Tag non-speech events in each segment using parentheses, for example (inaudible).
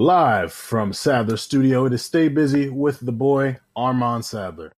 Live from Sadler Studio, it is Stay Busy with the boy, Armand Sadler.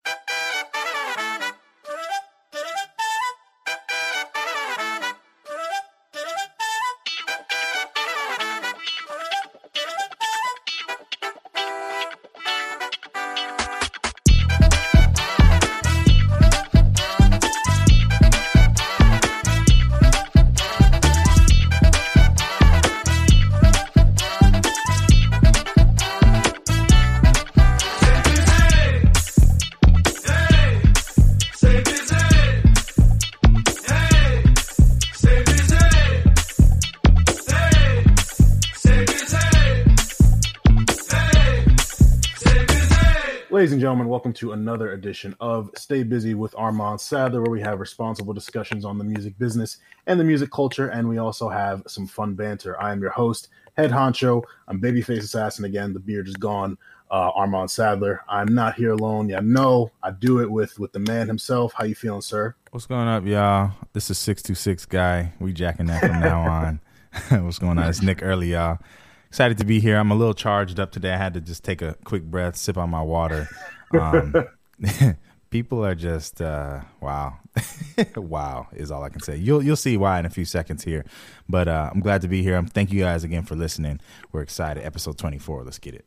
Welcome to another edition of Stay Busy with Armand Sadler, where we have responsible discussions on the music business and the music culture, and we also have some fun banter. I am your host, Head Honcho. I'm Babyface Assassin again. The beard is gone. Uh, Armand Sadler. I'm not here alone. Yeah, no, I do it with with the man himself. How you feeling, sir? What's going up, y'all? This is six two six guy. We jacking that from now on. (laughs) What's going on? It's Nick Early, y'all excited to be here. I'm a little charged up today. I had to just take a quick breath, sip on my water. Um, (laughs) (laughs) people are just uh, wow, (laughs) wow is all I can say. You'll you'll see why in a few seconds here. But uh, I'm glad to be here. I'm Thank you guys again for listening. We're excited. Episode 24. Let's get it.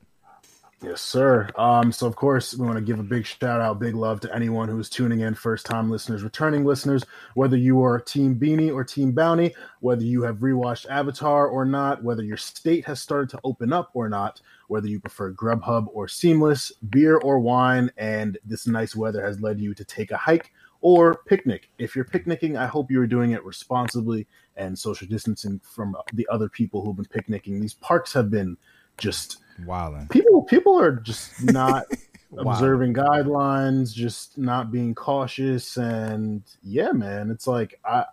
Yes, sir. Um, so of course we want to give a big shout out, big love to anyone who is tuning in, first time listeners, returning listeners, whether you are Team Beenie or Team Bounty, whether you have rewatched Avatar or not, whether your state has started to open up or not, whether you prefer Grubhub or Seamless, beer or wine, and this nice weather has led you to take a hike or picnic. If you're picnicking, I hope you are doing it responsibly and social distancing from the other people who've been picnicking. These parks have been just wild. People people are just (laughs) not observing guidelines, just not being cautious, and yeah, man, it's like I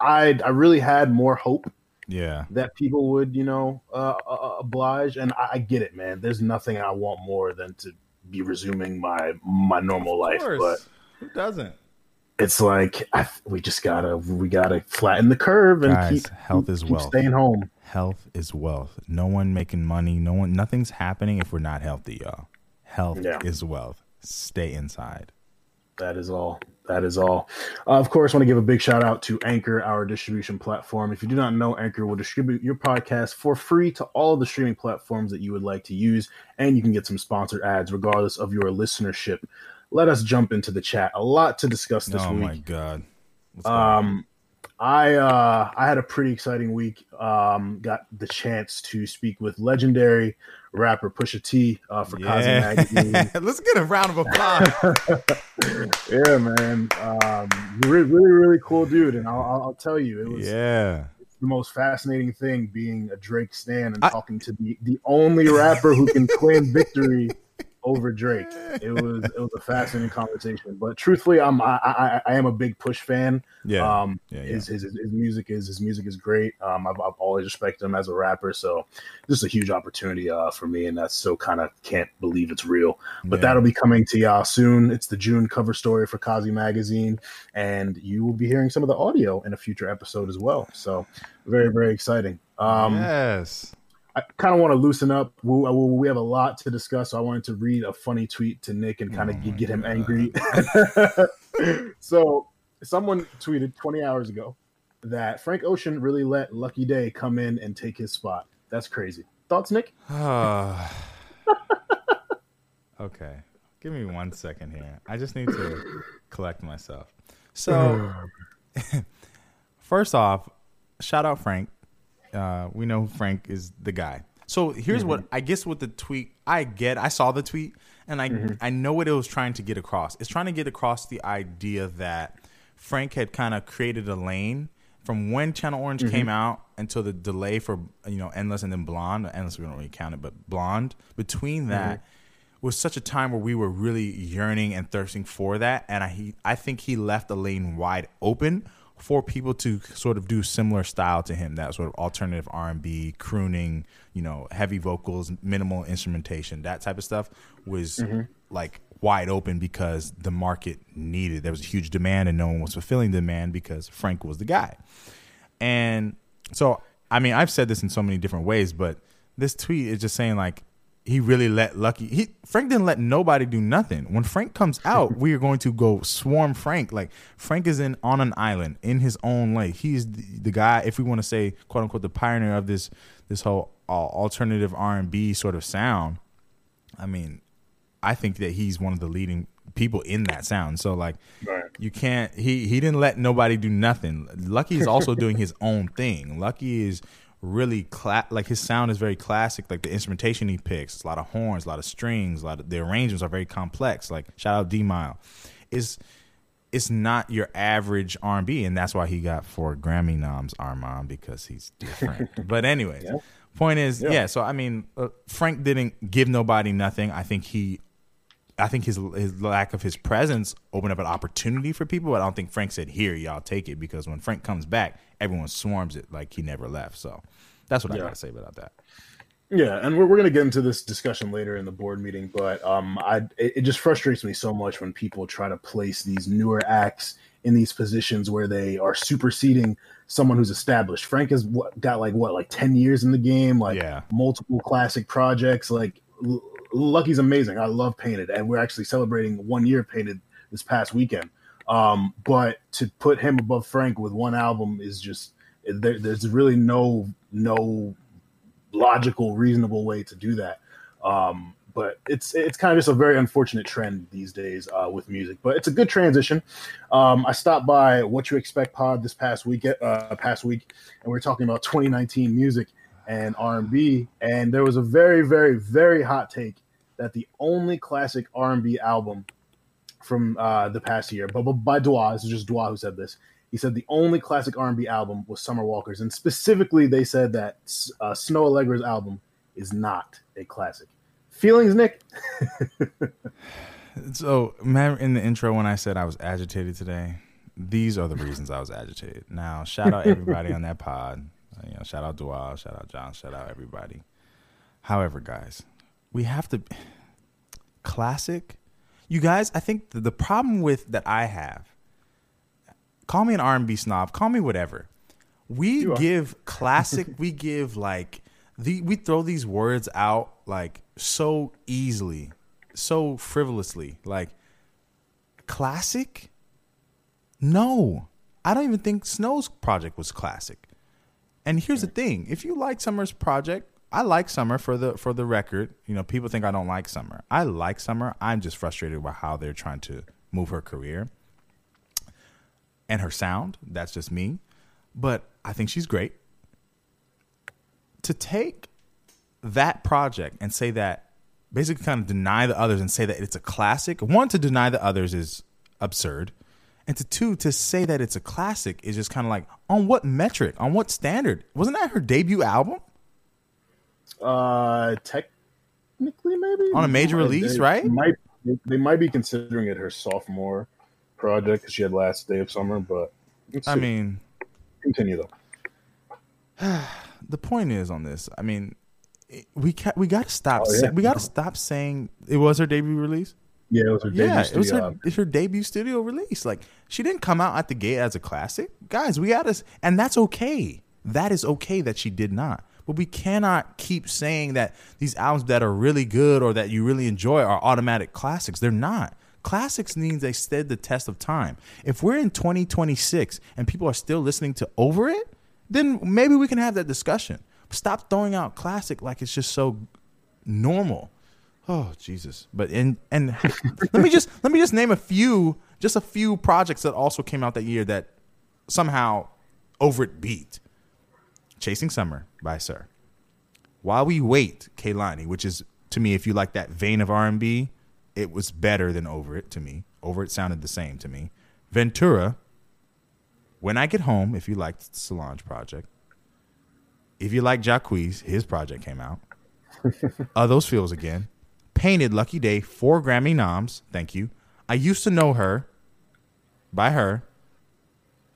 I I really had more hope. Yeah, that people would you know uh, uh, uh, oblige, and I, I, get it, man. There's nothing I want more than to be resuming my my normal life, but who doesn't? It's like I, we just gotta we gotta flatten the curve and Guys, keep health keep, is keep wealth. Staying home health is wealth. No one making money. No one. Nothing's happening if we're not healthy, y'all. Health yeah. is wealth. Stay inside. That is all. That is all. Uh, of course, I want to give a big shout out to Anchor, our distribution platform. If you do not know, Anchor will distribute your podcast for free to all the streaming platforms that you would like to use, and you can get some sponsored ads regardless of your listenership. Let us jump into the chat. A lot to discuss this oh week. Oh my god. Um, I uh, I had a pretty exciting week. Um, got the chance to speak with legendary rapper Pusha T uh, for yeah. Magazine. (laughs) Let's get a round of applause. (laughs) yeah, man. Um, really, really, really cool dude, and I'll, I'll tell you, it was yeah the most fascinating thing being a Drake stan and I, talking to the the only rapper who can (laughs) claim victory over Drake. It was it was a fascinating conversation. But truthfully, I'm I, I, I am a big Push fan. Yeah. Um, yeah, yeah. His, his, his music is his music is great. Um, I've, I've always respected him as a rapper. So this is a huge opportunity uh, for me, and that's so kind of can't believe it's real. But yeah. that'll be coming to y'all soon. It's the June cover story for Kazi Magazine, and you will be hearing some of the audio in a future episode as well. So very very exciting. Um, yes. I kind of want to loosen up. Uh, we, we, have a lot to discuss, so I wanted to read a funny tweet to Nick and kind of oh get, get him angry. (laughs) so, someone tweeted 20 hours ago that Frank Ocean really let Lucky Daye come in and take his spot. That's crazy. Thoughts, Nick? (sighs) okay. Give me one second here. I just need to collect myself. So, (sighs) (laughs) first off, shout out Frank uh, we know Frank is the guy. So here's mm-hmm. what I guess with the tweet I get. I saw the tweet and I mm-hmm. I know what it was trying to get across. It's trying to get across the idea that Frank had kind of created a lane from when Channel Orange mm-hmm. came out until the delay for you know Endless and then Blonde. Endless we don't really count it, but Blonde. Between that mm-hmm. was such a time where we were really yearning and thirsting for that, and I he, I think he left the lane wide open for people to sort of do similar style to him that sort of alternative r&b crooning you know heavy vocals minimal instrumentation that type of stuff was mm-hmm. like wide open because the market needed there was a huge demand and no one was fulfilling the demand because frank was the guy and so i mean i've said this in so many different ways but this tweet is just saying like he really let Lucky. He Frank didn't let nobody do nothing. When Frank comes out, we are going to go swarm Frank. Like Frank is in on an island in his own way. He's the, the guy, if we want to say quote unquote, the pioneer of this this whole uh, alternative R and B sort of sound. I mean, I think that he's one of the leading people in that sound. So like, right. you can't. He he didn't let nobody do nothing. Lucky is also doing his own thing. Lucky is really cla- like his sound is very classic. Like the instrumentation he picks, it's a lot of horns, a lot of strings, a lot of the arrangements are very complex. Like shout out D'Mile, is it's not your average R and B, and that's why he got four Grammy noms, Armand, because he's different. (laughs) but anyways, yeah. point is, yeah. yeah so I mean, uh, Frank didn't give nobody nothing. I think he I think his his lack of his presence opened up an opportunity for people, but I don't think Frank said, "Here, y'all take it," because when Frank comes back, everyone swarms it like he never left. So that's what yeah. I gotta say about that. Yeah, and we're, we're gonna get into this discussion later in the board meeting, but um, I it, it just frustrates me so much when people try to place these newer acts in these positions where they are superseding someone who's established. Frank has got like what, like ten years in the game, like yeah. multiple classic projects, like Lucky's amazing. I love Painted, and we're actually celebrating one year Painted this past weekend. Um, but to put him above Frank with one album is just there, there's really no no logical, reasonable way to do that. Um, but it's it's kind of just a very unfortunate trend these days uh, with music. But it's a good transition. Um, I stopped by What You Expect Pod this past week, uh, past week, and we are talking about 2019 music and R&B, and there was a very, very, very hot take that the only classic R&B album from uh, the past year, but, but by Dua, this is just Dua who said this. He said the only classic R&B album was Summer Walker's, and specifically they said that uh, Snoh Aalegra's album is not a classic. Feelings, Nick? (laughs) so, in the intro when I said I was agitated today? These are the reasons I was agitated. Now, shout out everybody on that pod. You know, shout out Dua, shout out John, shout out everybody. However, guys, we have to classic. You guys, I think the, the problem with that I have. Call me an R and B snob. Call me whatever. We give (laughs) classic. we give like the we throw these words out like so easily, so frivolously. Like classic. No, I don't even think Snoh's project was classic. And here's the thing: if you like Summer's project, I like Summer for the for the record. You know, people think I don't like Summer. I like Summer. I'm just frustrated with how they're trying to move her career and her sound. That's just me. But I think she's great. To take that project and say that basically kind of deny the others and say that it's a classic. One to deny the others is absurd. And to two, to say that it's a classic is just kind of like on what metric, on what standard? Wasn't that her debut album? Uh, technically, maybe on a major release, they right? Might they might be considering it her sophomore project because she had Last Day of Summer, but I mean, continue though. (sighs) the point is on this. I mean, we ca- we got to stop. Oh, yeah. we got to stop saying it was her debut release. Yeah, it was her yeah, it was her, it's her debut studio release. Like she didn't come out at the gate as a classic, guys. We got us, and that's okay. That is okay that she did not. But we cannot keep saying that these albums that are really good or that you really enjoy are automatic classics. They're not. Classics means they stood the test of time. If we're in 2026 and people are still listening to Over It, then maybe we can have that discussion. Stop throwing out classic like it's just so normal. Oh Jesus! But and and (laughs) let me just let me just name a few, just a few projects that also came out that year that somehow over it beat. Chasing Summer by Sir. While We Wait, Kehlani, which is to me, if you like that vein of R and B, it was better than Over It to me. Over It sounded the same to me. Ventura, When I Get Home, if you liked Solange project. If you like Jacquees, his project came out. (laughs) uh, those feels again painted Lucky Daye four Grammy noms. Thank you. I used to know her by her.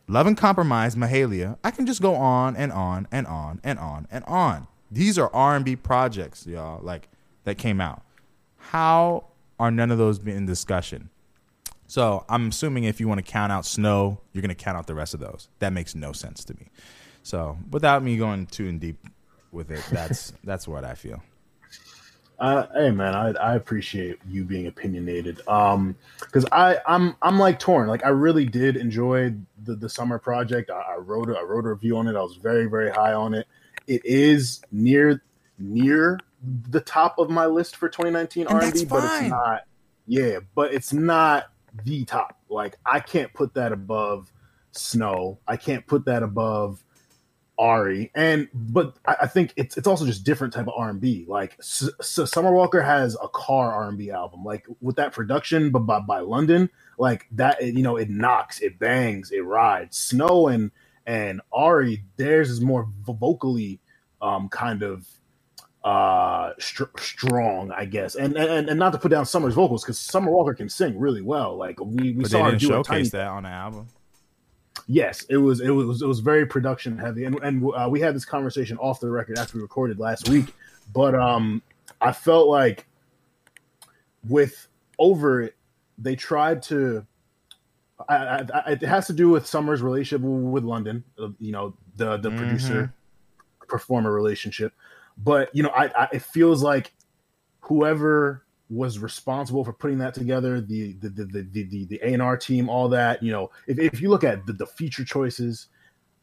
Love and Compromise, Mahalia. I can just go on and on and on and on and on. These are R&B projects, y'all, like that came out. How are none of those in discussion? So I'm assuming if you want to count out Snoh, you're going to count out the rest of those. That makes no sense to me. So without me going too in deep with it. That's (laughs) that's what I feel. Uh, hey man, I, I appreciate you being opinionated. Um, because I I'm I'm like torn. Like I really did enjoy the the summer project. I, I wrote a, I wrote a review on it. I was very very high on it. It is near near the top of my list for 2019 And R&B, but it's not. Yeah, but it's not the top. Like I can't put that above Snoh. I can't put that above Ari. And but I, I think it's it's also just different type of R and B. Like S- S- Summer Walker has a car R and B album. Like with that production, but by, by London, like that, you know, it knocks, it bangs, it rides. Snoh and and Ari, theirs is more vocally um kind of uh str- strong i guess and, and and not to put down summer's vocals because summer walker can sing really well like we, we But saw they her do a tiny showcase that on the album. Yes it was it was it was very production heavy and and uh, we had this conversation off the record after we recorded last week but um i felt like with over it they tried to I, I, I, it has to do with Summer's relationship with London, uh, you know, the the Mhm. producer performer relationship. But you know, I, I it feels like whoever was responsible for putting that together, the the the the the, the A and R team, all that, you know, if, if you look at the, the feature choices,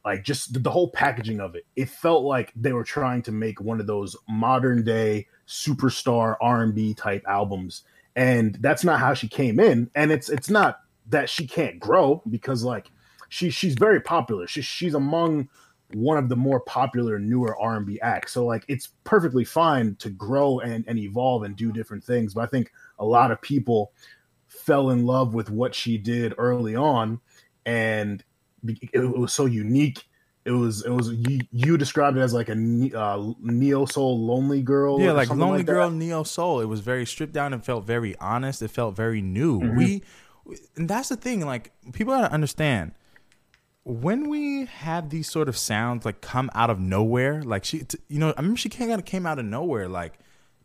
like just the, whole packaging of it, it felt like they were trying to make one of those modern day superstar R and B type albums, and that's not how she came in. And it's it's not that she can't grow because like she she's very popular. She, she's among one of the more popular newer R&B acts. So like it's perfectly fine to grow and, and evolve and do different things. But I think a lot of people fell in love with what she did early on and it was so unique. It was it was you, you described it as like a uh, neo soul lonely girl. Yeah, like Lonely that. Girl, Neo Soul. It was very stripped down and felt very honest. It felt very new. Mhm. We, and that's the thing. Like people gotta understand when we have these sort of sounds like come out of nowhere. Like she, t- you know, I remember she came out came out of nowhere. Like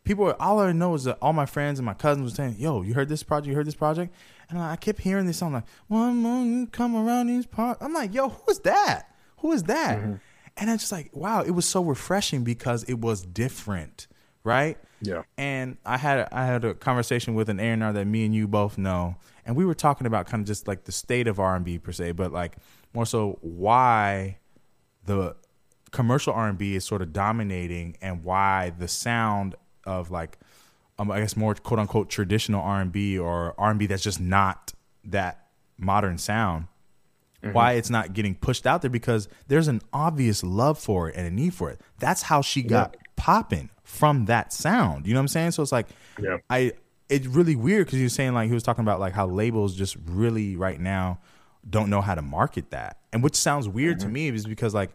people, were, all I know is that all my friends and my cousins were saying, "Yo, you heard this project? You heard this project?" And I kept hearing this song like, "One more you come around these parts." I'm like, "Yo, who is that? Who is that?" Mm-hmm. And I'm just like, wow, it was so refreshing because it was different, right? Yeah. And I had I had a conversation with an A&R that me and you both know, and we were talking about kind of just like the state of R&B per se, but like more so why the commercial R&B is sort of dominating and why the sound of like um, I guess more quote unquote traditional R&B or R&B that's just not that modern sound why it's not getting pushed out there because there's an obvious love for it and a need for it. That's how she got popping from that sound. You know what I'm saying? So it's like Yeah. I it's really weird because he was saying like he was talking about like how labels just really right now don't know how to market that. And which sounds weird to mm-hmm. me is because like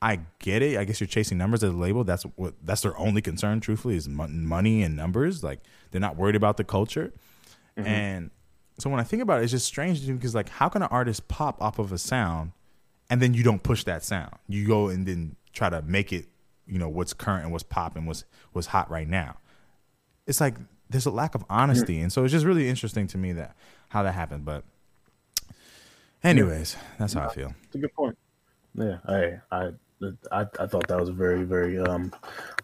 I get it. I guess you're chasing numbers as a label. That's what that's their only concern. Truthfully, is mon- money and numbers. Like they're not worried about the culture. Mm-hmm. And so when I think about it, it's just strange to me because like, how can an artist pop off of a sound, and then you don't push that sound? You go and then try to make it, you know, what's current and what's popping, what's what's hot right now. It's like there's a lack of mm-hmm. honesty, and so it's just really interesting to me that how that happened. But, anyways, that's how I feel. It's a good point. Yeah, I, I, I, I thought that was very, very um,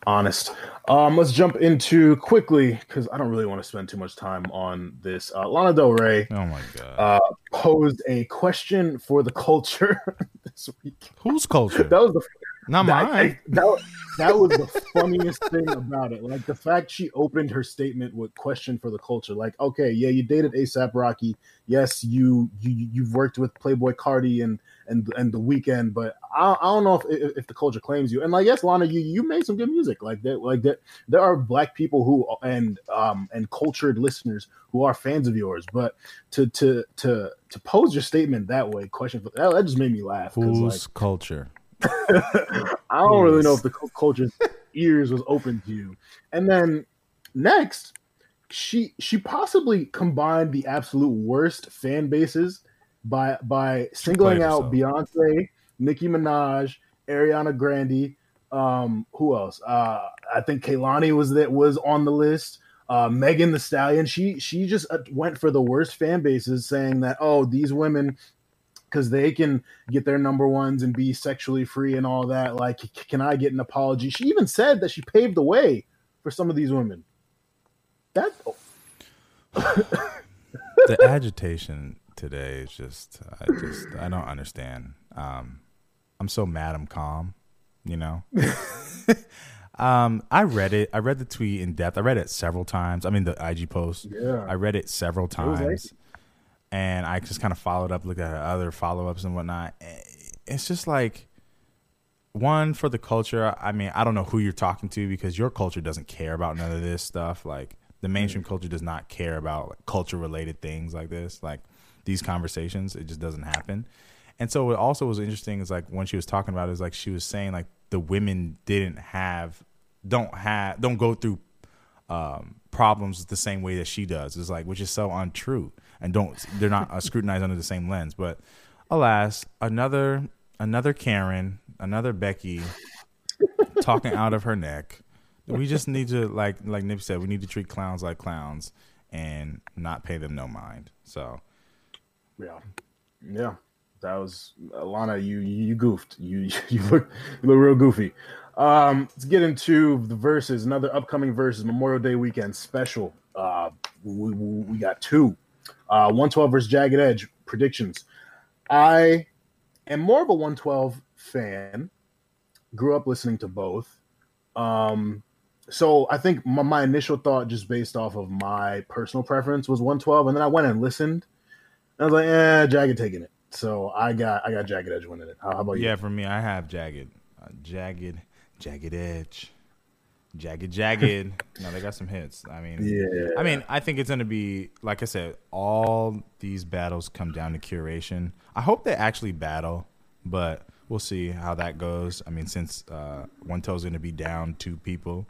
honest. Um, let's jump into quickly because I don't really want to spend too much time on this. Uh, Lana Del Rey Oh my god, uh, posed a question for the culture (laughs) this week. whose culture? That was the Not that, mine. I- (laughs) that, was- that was the (laughs) funniest thing about it. Like the fact she opened her statement with question for the culture. Like, okay, yeah, you dated ASAP Rocky. Yes, you you you've worked with Playboi Carti and and and the Weeknd, but I, I don't know if, if if the culture claims you. And like, yes, Lana, you you made some good music. Like that, like that. There are black people who and um and cultured listeners who are fans of yours. But to to to to pose your statement that way, question for that, that just made me laugh. 'cause, like, Whose culture? (laughs) I don't really know if the culture's ears was open to you. And then next, she she possibly combined the absolute worst fan bases by by singling out Beyonce, Nicki Minaj, Ariana Grande. Um, who else? Uh, I think Kehlani was that was on the list. Uh, Megan Thee Stallion. She she just uh, went for the worst fan bases, saying that oh these women because they can get their number ones and be sexually free and all that. Like, can I get an apology? She even said that she paved the way for some of these women. That (laughs) the agitation today is just I just I don't understand. Um, I'm so mad I'm calm, you know. (laughs) um, I read it. I read the tweet in depth. I read it several times. I mean the IG post. Yeah. I read it several times, and I just kind of followed up, looked at other follow ups and whatnot. It's just like one for the culture. I mean, I don't know who you're talking to because your culture doesn't care about none of this stuff. Like the mainstream culture does not care about like, culture related things like this, like these conversations. It just doesn't happen. And so what also was interesting is like when she was talking about it, is like she was saying like the women didn't have, don't have, don't go through um, problems the same way that she does. It's like which is so untrue, and don't they're not uh, scrutinized under the same lens. But alas, another another Karen, another Becky, talking out of her neck we just need to like like Nip said, we need to treat clowns like clowns and not pay them no mind. So yeah, yeah, that was Alana. You you goofed. You (laughs) you look you look real goofy. Um, let's get into the verses. Another upcoming verses Memorial Day weekend special. Uh, we, we, we got two. Uh, 112 versus Jagged Edge predictions. I am more of a 112 fan. Grew up listening to both. Um, so I think my, my, initial thought, just based off of my personal preference, was 112, and then I went and listened. And I was like, "Eh, Jagged taking it." So I got I got Jagged Edge winning it. How, how about you? Yeah, for me, I have Jagged, uh, Jagged, Jagged Edge, Jagged, Jagged. (laughs) no, they got some hits. I mean, yeah. I mean, I think it's gonna be like I said. All these battles come down to curation. I hope they actually battle, but we'll see how that goes. I mean, since uh, One Toe's gonna be down two people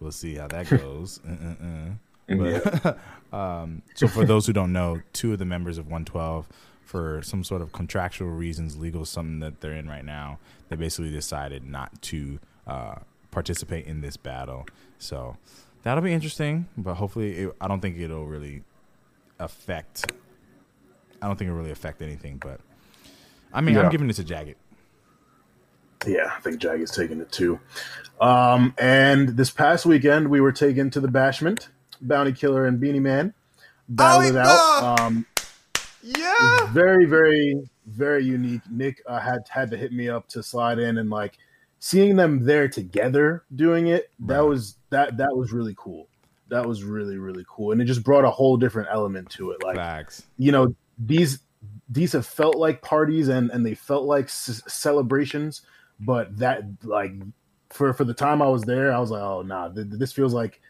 We'll see how that (laughs) goes. uh-uh-uh. But, (laughs) um, so for those who don't know, two of the members of 112, for some sort of contractual reasons, legal something that they're in right now, they basically decided not to uh, participate in this battle. So that'll be interesting, but hopefully, it, I don't think it'll really affect. I don't think it'll really affect anything, but I mean, yeah. I'm giving it to Jagged. Yeah, I think Jag is taking it too. Um, and this past weekend, we were taken to the Bashment, Bounty Killer and Beenie Man. Battled oh, it out. Um, yeah. Very, very, very unique. Nick uh, had had to hit me up to slide in and like seeing them there together doing it. That was that that was really cool. That was really really cool, and it just brought a whole different element to it. Like, Facts. you know, these these have felt like parties and and they felt like c- celebrations but that like for for the time I was there, I was like, oh nah, th- this feels like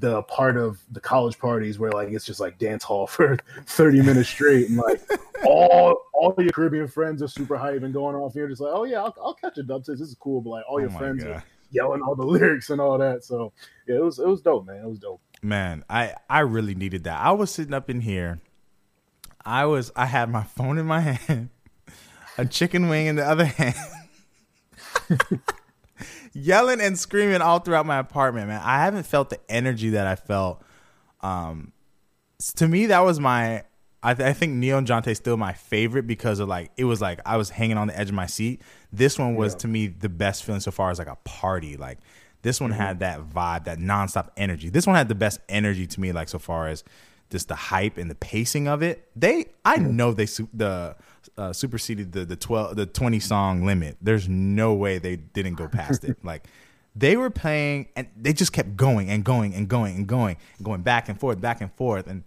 the part of the college parties where like it's just like dance hall (laughs) for 30 minutes straight and like all all your Caribbean friends are super hype and going off here just like oh yeah I'll, I'll catch a dub this is cool but like all oh your oh friends God. are yelling all the (laughs) lyrics and all that. So yeah it was it was dope man. It was dope. Man I I really needed that. I was sitting up in here. I was I had my phone in my (laughs) hand a chicken wing in the other hand yelling and screaming all throughout my apartment, man. I haven't felt the energy that I felt. Um, to me, that was my. I, th- I think Ne-Yo and Johntá still my favorite because of like it was like I was hanging on the edge of my seat. This one was yeah. to me the best feeling so far as like a party. Like this one mm-hmm. had that vibe, that nonstop energy. This one had the best energy to me, like so far as just the hype and the pacing of it. They, I mm-hmm. know they the uh, superseded the the twelve the twenty song limit. There's no way they didn't go past it. (laughs) Like they were playing and they just kept going and going and going and going and going back and forth, back and forth. And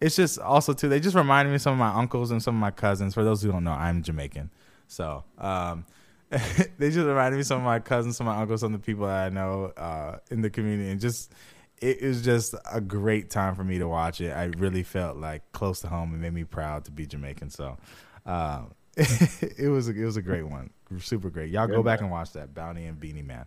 it's just also too they just reminded me of some of my uncles and some of my cousins. For those who don't know, I'm Jamaican, so um, (laughs) they just reminded me of some of my cousins, some of my uncles, some of the people that I know uh, in the community, and just it was just a great time for me to watch it. I really felt like close to home and made me proud to be Jamaican. So uh, (laughs) it was a, it was a great one, super great. Y'all go back and watch that Bounty and Beenie Man.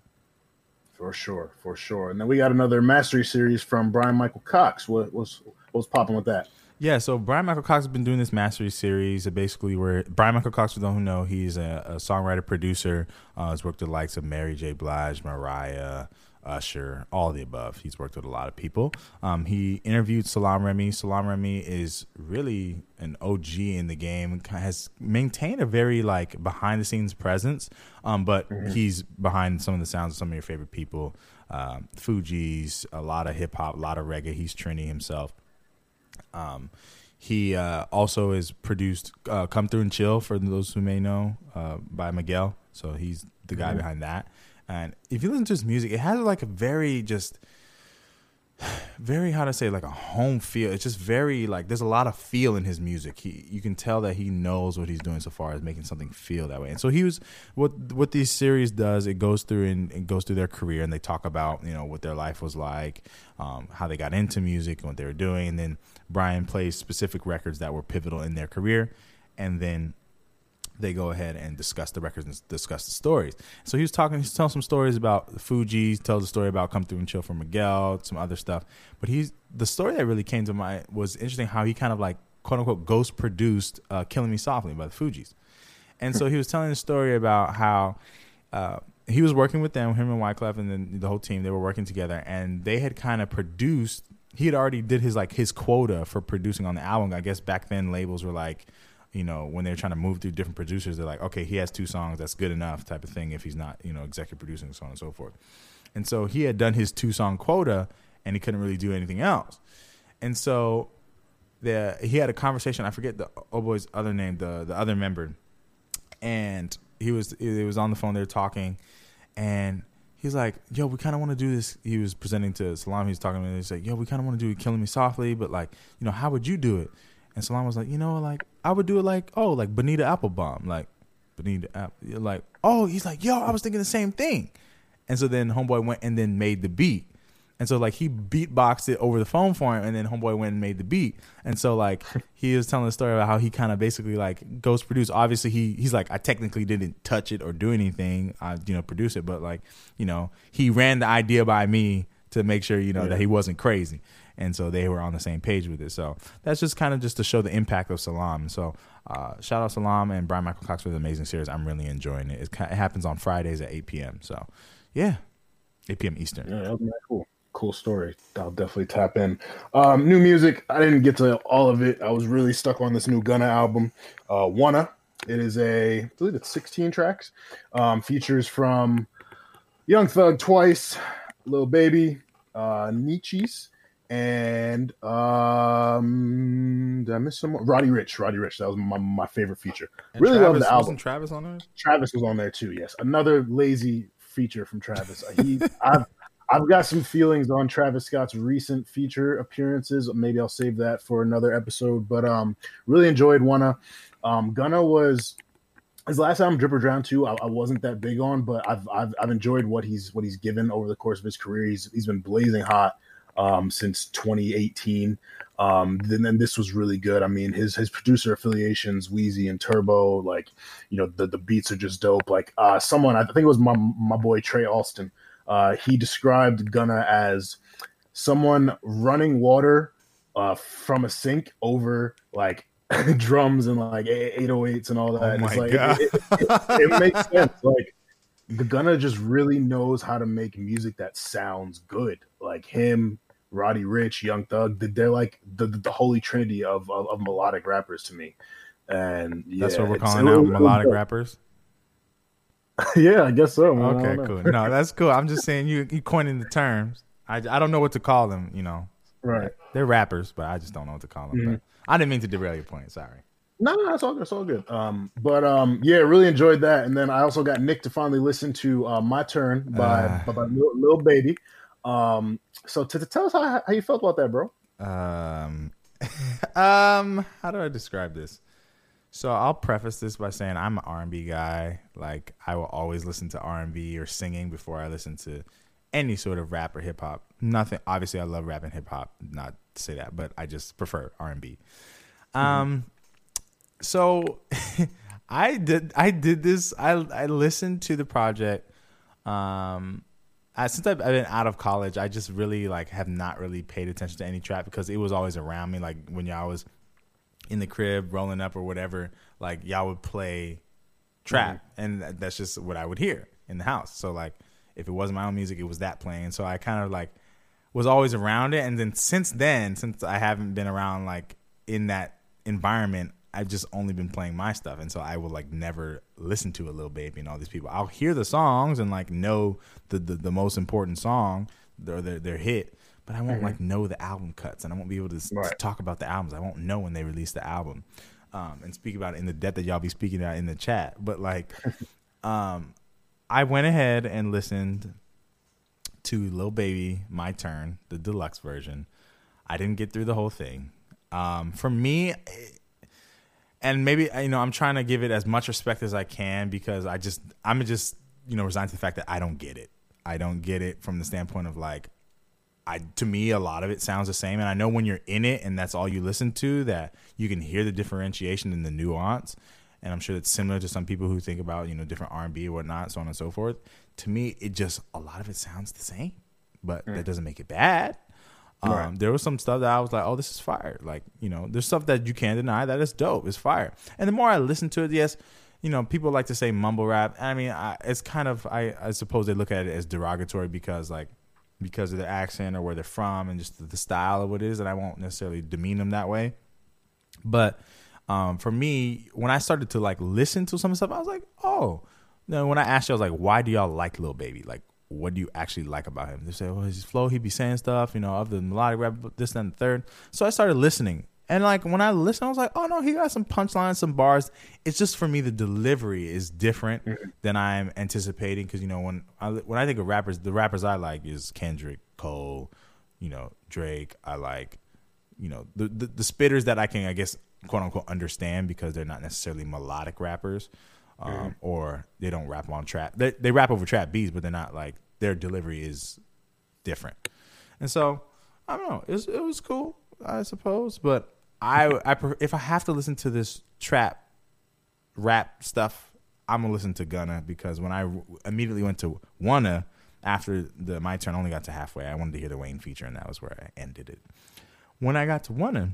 For sure, for sure. And then we got another mastery series from Brian Michael Cox. What was what was popping with that? Yeah, so Brian Michael Cox has been doing this mastery series. Basically, where Brian Michael Cox, for those who know, he's a, a songwriter producer. Uh, has worked with the likes of Mary J. Blige, Mariah, Usher, all the above. He's worked with a lot of people. Um, he interviewed Salaam Remi. Salaam Remi is really an OG in the game. Has maintained a very like behind the scenes presence, um, but mm-hmm. he's behind some of the sounds of some of your favorite people. Um, Fugees, a lot of hip hop, a lot of reggae. He's Trini himself. Um, he uh, also is produced uh, "Come Through and Chill" for those who may know uh, by Miguel. So he's the guy mm-hmm. behind that. And if you listen to his music, it has like a very just (sighs) very how to say like a home feel. It's just very like there's a lot of feel in his music. He you can tell that he knows what he's doing so far as making something feel that way. And so he was what what this series does. It goes through and it goes through their career and they talk about you know what their life was like, um, how they got into music and what they were doing. And then Brian plays specific records that were pivotal in their career, and then they go ahead and discuss the records and discuss the stories. So he was talking, he's telling some stories about Fugees, tells a story about Come Through and Chill for Miguel, some other stuff. But he's the story that really came to mind was interesting how he kind of like quote unquote ghost produced uh, Killing Me Softly by the Fugees. And so he was telling a story about how uh, he was working with them, him and Wyclef and then the whole team, they were working together and they had kind of produced he had already did his like his quota for producing on the album. I guess back then labels were like, you know, when they're trying to move through different producers, they're like, okay, he has two songs, that's good enough, type of thing. If he's not, you know, executive producing, so on and so forth. And so he had done his two song quota, and he couldn't really do anything else. And so the he had a conversation. I forget the oh boy's other name, the the other member, and he was he was on the phone. They're talking, and he's like, "Yo, we kind of want to do this." He was presenting to Salaam. He's talking to me. He's like, "Yo, we kind of want to do killing me softly, but like, you know, how would you do it?" And Salaam was like, "You know, like I would do it like, oh, like Bonita Applebaum, like Bonita Apple, like, oh." He's like, "Yo, I was thinking the same thing." And so then Homeboy went and then made the beat. And so like he beatboxed it over the phone for him, and then Homeboy went and made the beat. And so like (laughs) he was telling the story about how he kind of basically like ghost produced. Obviously he he's like I technically didn't touch it or do anything, I you know produce it, but like you know he ran the idea by me to make sure you know yeah. that he wasn't crazy. And so they were on the same page with it. So that's just kind of just to show the impact of Salaam. So uh, shout out Salaam and Brian Michael Cox for the amazing series. I'm really enjoying it. It, happens on Fridays at 8 p.m. So yeah, 8 p.m. Eastern. Yeah, that cool cool story. I'll definitely tap in. Um, new music. I didn't get to all of it. I was really stuck on this new Gunna album, uh, Wunna. It is a, I believe it's 16 tracks. Um, features from Young Thug twice, Lil Baby, uh, Nechie's, and um, did I miss someone? Roddy Ricch, Roddy Ricch. That was my, my favorite feature. And really love the album. Travis on there? Travis was on there too. Yes, another lazy feature from Travis. He, (laughs) I've I've got some feelings on Travis Scott's recent feature appearances. Maybe I'll save that for another episode. But um, really enjoyed Wunna. Um, Gunna was his last album, Drip or Drown too. I, I, wasn't that big on, but I've, I've I've enjoyed what he's what he's given over the course of his career. He's he's been blazing hot um, since 2018. Um, then, then this was really good. I mean, his his producer affiliations, Wheezy and Turbo, like you know the the beats are just dope. Like uh, someone I think it was my my boy Trey Alston uh, he described Gunna as someone running water uh, from a sink over like (laughs) drums and like 808s and all that. Oh my like, God. It, it, it, it, makes sense. Like Gunna just really knows how to make music that sounds good. Like him, Roddy Ricch, Young Thug, they're like the, the holy trinity of, of, of melodic rappers to me. And yeah, that's what we're calling out melodic rappers. (laughs) yeah, I guess so. Man. Okay, cool. No, that's cool. I'm just saying you you coining the terms. I, I don't know what to call them. You know, right? They're rappers, but I just don't know what to call them. Mm-hmm. I didn't mean to derail your point. Sorry. No, no, it's all good. It's all good. Um, but um, yeah, really enjoyed that. And then I also got Nick to finally listen to uh, "My Turn" by uh, by, by Lil, Lil, Baby. Um, so to, to tell us how, how you felt about that, bro. Um, (laughs) um, how do I describe this? So I'll preface this by saying I'm an R&B guy. Like I will always listen to R&B or singing before I listen to any sort of rap or hip hop. Nothing. Obviously, I love rap and hip hop. Not to say that, but I just prefer R&B. Mm-hmm. So (laughs) I did. I did this. I I listened to the project. Um, I, since I've, I've been out of college, I just really like have not really paid attention to any trap because it was always around me. Like when y'all was in the crib rolling up or whatever, like y'all would play trap, mm-hmm. and that's just what I would hear in the house. So like If it wasn't my own music, it was that playing. So I kind of like was always around it. And then since then, since I haven't been around like in that environment, I've just only been playing my stuff, and so I will like never listen to a Lil Baby and all these people. I'll hear the songs and like know the the, the most important song or their their hit, but I won't mm-hmm. like know the album cuts, and I won't be able to, right. to, talk about the albums. I won't know when they release the album, um, and speak about it in the depth that y'all be speaking about in the chat. But like, (laughs) um, I went ahead and listened to Lil Baby, My Turn, the deluxe version. I didn't get through the whole thing. Um, for me, and maybe you know, I'm trying to give it as much respect as I can because I just I'm just you know resigned to the fact that I don't get it. I don't get it from the standpoint of like I to me a lot of it sounds the same and I know when you're in it and that's all you listen to that you can hear the differentiation and the nuance and I'm sure it's similar to some people who think about you know different R&B or whatnot so on and so forth to me it just a lot of it sounds the same but mm. that doesn't make it bad um, right. there was some stuff that I was like oh this is fire like you know there's stuff that you can't deny that is dope it's fire and the more I listen to it yes you know, people like to say mumble rap. I mean, I, it's kind of I, I suppose they look at it as derogatory because like because of their accent or where they're from and just the, style of what it is, and I won't necessarily demean them that way. But um, for me, when I started to like listen to some stuff, I was like, oh. Then when I asked you, I was like, why do y'all like Lil Baby? Like, what do you actually like about him? They say, well, his flow, he be saying stuff, you know, of the melodic rap, this and the third. So I started listening, and like when I listened, I was like, oh no, he got some punchlines, some bars. It's just for me the delivery is different mm-hmm. than I'm anticipating because you know when I when I think of rappers, the rappers I like is Kendrick, Cole, you know Drake. I like you know the, the the, spitters that I can I guess quote unquote understand because they're not necessarily melodic rappers, um, mm-hmm. or they don't rap on trap. They they rap over trap beats, but they're not like their delivery is different. And so I don't know. It was, it was cool. I suppose. But I, I if I have to listen to this trap rap stuff, I'm gonna listen to Gunna because when I immediately went to Wunna after the my turn only got to halfway, I wanted to hear the Wayne feature, and that was where I ended it. When I got to Wunna,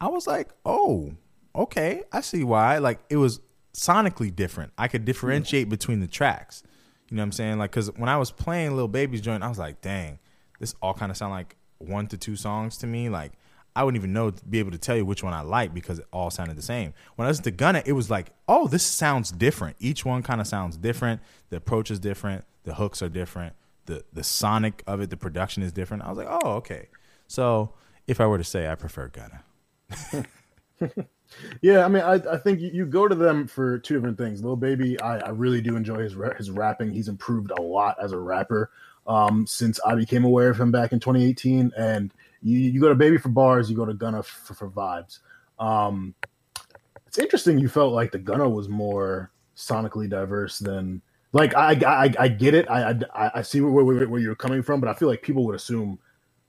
I was like, oh, okay, I see why. Like it was sonically different. I could differentiate between the tracks. You know what I'm saying? Like, cause when I was playing Lil Baby's joint, I was like, dang, this all kind of sound like one to two songs to me. Like I wouldn't even know be able to tell you which one I like because it all sounded the same. When I listened to Gunna, it was like, oh, this sounds different. Each one kind of sounds different. The approach is different. The hooks are different. The the sonic of it, the production is different. I was like, oh, okay. So if I were to say, I prefer Gunna. (laughs) (laughs) yeah, I mean, I, I think you, go to them for two different things. Lil Baby, I, I really do enjoy his his rapping. He's improved a lot as a rapper um, since I became aware of him back in 2018. And you, you go to Baby for bars, you go to Gunna for, for vibes. Um, it's interesting you felt like the Gunna was more sonically diverse than like I I, I get it I I, I see where, where, where you're coming from, but I feel like people would assume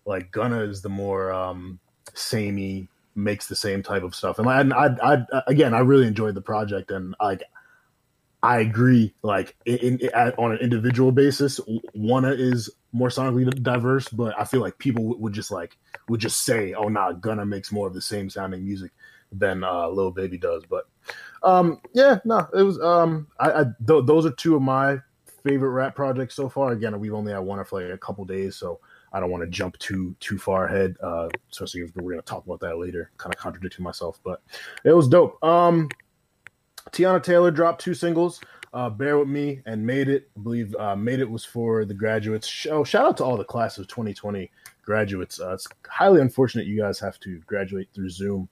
like Gunna is the more um, samey makes the same type of stuff. And I, I, I, again, I really enjoyed the project, and like I agree. Like in, in, on an individual basis, Wunna is more sonically diverse, but I feel like people would just like would just say, "Oh, nah, Gunna makes more of the same sounding music than uh, Lil Baby does." But um, yeah, no, it was. Um, I, I th- those are two of my favorite rap projects so far. Again, we've only had one for like a couple days, so I don't want to jump too too far ahead, uh, especially if we're gonna talk about that later. Kind of contradicting myself, but it was dope. Um, Teyana Taylor dropped two singles. Uh, Bare Wit Me and made it. I believe uh, made it was for the graduates. Oh, shout out to all the class of 2020 graduates. Uh, it's highly unfortunate you guys have to graduate through Zoom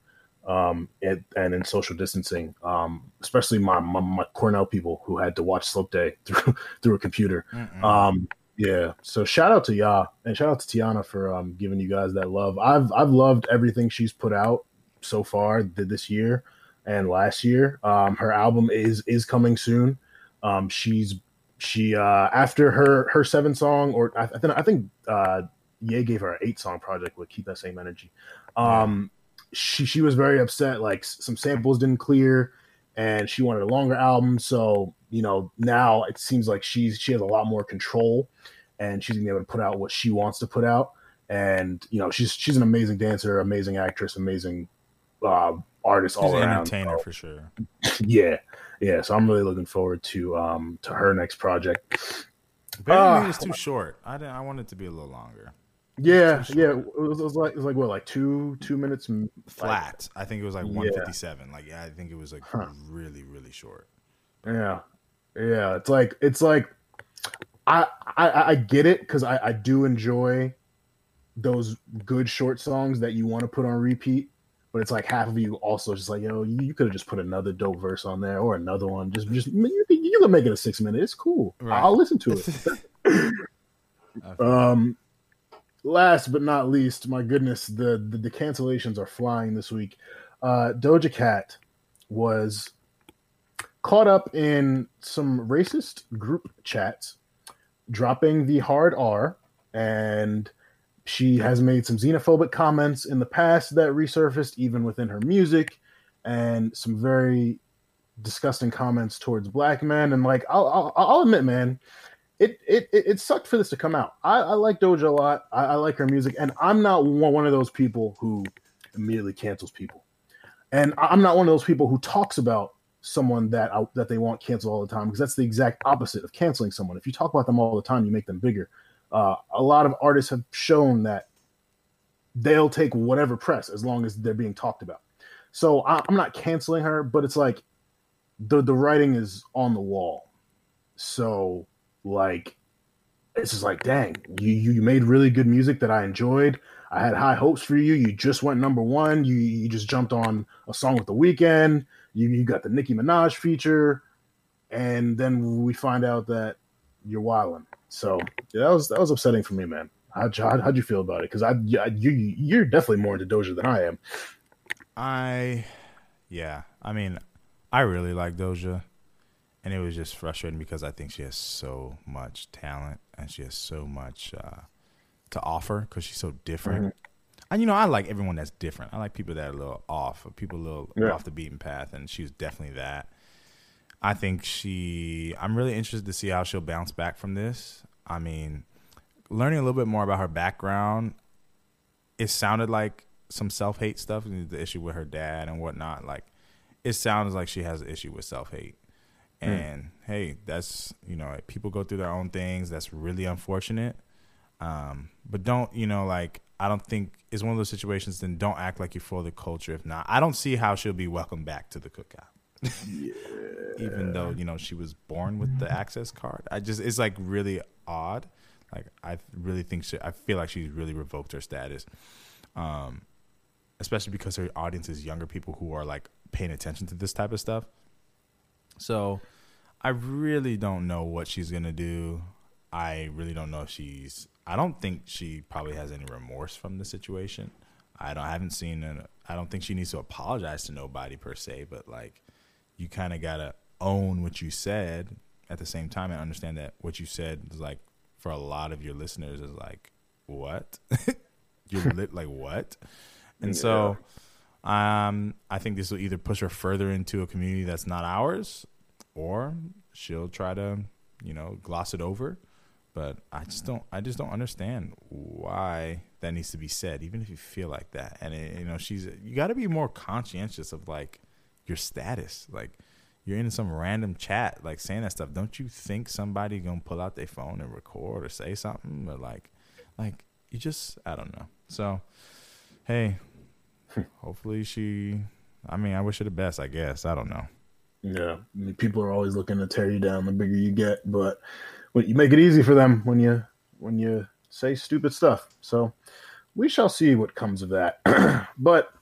um, and, and in social distancing. Um, especially my, my, my Cornell people who had to watch Slope Day (laughs) through through a computer. Um, yeah. So shout out to y'all and shout out to Teyana for um, giving you guys that love. I've I've loved everything she's put out so far this year and last year. Um, her album is is coming soon. Um, she's she uh, after her her seven song or I, I think I think uh, Ye gave her an eight song project with keep that same energy. Um, she she was very upset. Like some samples didn't clear, and she wanted a longer album. So you know now it seems like she's she has a lot more control, and she's gonna be able to put out what she wants to put out. And you know she's she's an amazing dancer, amazing actress, amazing uh, artist She's all around. Entertainer so, for sure. (laughs) Yeah, yeah. So I'm really looking forward to um to her next project. Barely Ah. was too short. I didn't. I wanted it to be a little longer. Yeah, yeah. It was, it was like it was like what, like two two minutes m- like- Flat. I think it was like Yeah. 157. Like yeah, I think it was like Huh. really really short. Yeah, yeah. It's like it's like I I, I get it because I, I do enjoy those good short songs that you want to put on repeat. But it's like half of you also just like yo, you, you could have just put another dope verse on there or another one. Just just you, can- you can make it a six minute. It's cool. Right. I'll listen to it. (laughs) (laughs) Um, last but not least, my goodness, the, the the cancellations are flying this week. Uh, Doja Cat was caught up in some racist group chats, dropping the hard R, and she has made some xenophobic comments in the past that resurfaced even within her music, and some very disgusting comments towards black men. And like, I'll I'll, I'll admit, man, it, it it sucked for this to come out. I, I like Doja a lot. I, I like her music, and I'm not one of those people who immediately cancels people. And I'm not one of those people who talks about someone that I, that they want canceled all the time because that's the exact opposite of canceling someone. If you talk about them all the time, you make them bigger. Uh, a lot of artists have shown that they'll take whatever press as long as they're being talked about. So I, I'm not canceling her, but it's like the the writing is on the wall. So like it's just like dang you you made really good music that i enjoyed i had high hopes for you you just went number one you you just jumped on a song with the Weeknd you you got the nicki minaj feature and then we find out that you're wilding so yeah, that was that was upsetting for me man how'd you, how'd, you feel about it because i yeah, you you're definitely more into doja than i am I, yeah. I mean, I really like Doja, and it was just frustrating because I think she has so much talent and she has so much uh, to offer because she's so different. And you know, I like everyone that's different. I like people that are a little off, or people a little Yeah. off the beaten path, and she's definitely that. I think she. I'm really interested to see how she'll bounce back from this. I mean, learning a little bit more about her background, it sounded like some self hate stuff, the issue with her dad and whatnot. Like, it sounds like she has an issue with self hate. And hey, that's you know, people go through their own things. That's really unfortunate. Um, but don't you know, like I don't think it's one of those situations. Then don't act like you're for the culture. If not, I don't see how she'll be welcomed back to the cookout. (laughs) Even though you know she was born with the access card, I just it's like really odd. Like I really think she, I feel like she's really revoked her status, um, especially because her audience is younger people who are like paying attention to this type of stuff. So I really don't know what she's gonna do. I really don't know if she's. I don't think she probably has any remorse from the situation. I don't. I haven't seen. An, I don't think she needs to apologize to nobody per se. But like, you kind of gotta own what you said at the same time and understand that what you said is like for a lot of your listeners is like what (laughs) you're lit like what and so um i think this will either push her further into a community that's not ours or she'll try to you know gloss it over but i just don't i just don't understand why that needs to be said even if you feel like that. And it, you know she's you got to be more conscientious of like your status. Like you're in some random chat like saying that stuff. Don't you think somebody gonna pull out their phone and record or say something? Or like like you just i don't know. So hey (laughs) hopefully she i mean i wish her the best i guess. I don't know. Yeah, I mean, people are always looking to tear you down the bigger you get, but when you make it easy for them when you when you say stupid stuff. So we shall see what comes of that. (clears throat) but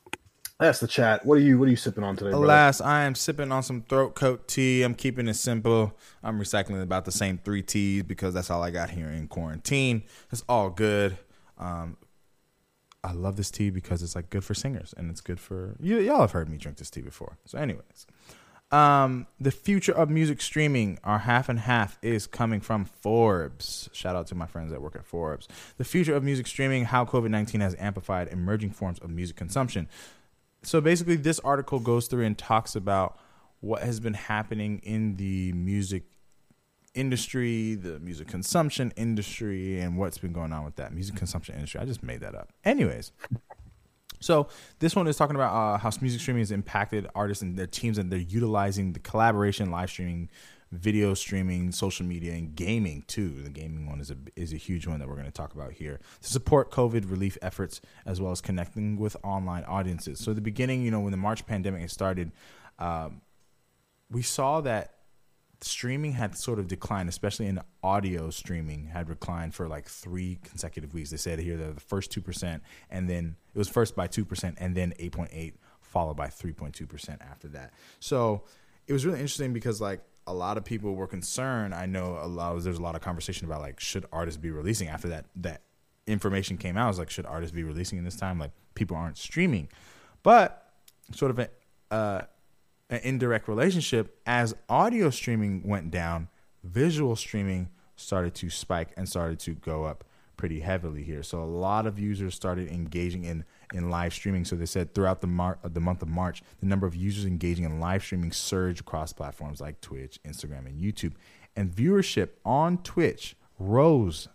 that's the chat. What are you what are you sipping on today? brother? Alas, I am sipping on some throat coat tea. I'm keeping it simple. I'm recycling about the same three teas because that's all I got here in quarantine. It's all good. Um, I love this tea because it's like good for singers and it's good for you. Y'all have heard me drink this tea before. So, anyways, um, the future of music streaming, our half and half, is coming from Forbes. Shout out to my friends that work at Forbes. The future of music streaming: how COVID nineteen has amplified emerging forms of music consumption. So basically, this article goes through and talks about what has been happening in the music industry, the music consumption industry, and what's been going on with that music consumption industry. I just made that up. Anyways, so this one is talking about uh, how music streaming has impacted artists and their teams, and they're utilizing the collaboration, live streaming, video streaming, social media, and gaming too. The gaming one is a is a huge one that we're going to talk about here to support COVID relief efforts as well as connecting with online audiences. So, at the beginning, you know, when the March pandemic started, um, we saw that streaming had sort of declined, especially in audio streaming, had declined for like three consecutive weeks. They said here that the first two percent, and then it was first by two percent, and then eight point eight, followed by three point two percent after that. So it was really interesting because like a lot of people were concerned. I know a lot. Of, there's a lot of conversation about like should artists be releasing after that that information came out. I was like, should artists be releasing in this time? Like people aren't streaming, but sort of a, uh, an indirect relationship as audio streaming went down, visual streaming started to spike and started to go up pretty heavily here. So a lot of users started engaging in in live streaming. So they said throughout the mar- the month of March, the number of users engaging in live streaming surged across platforms like Twitch, Instagram, and YouTube, and viewership on Twitch rose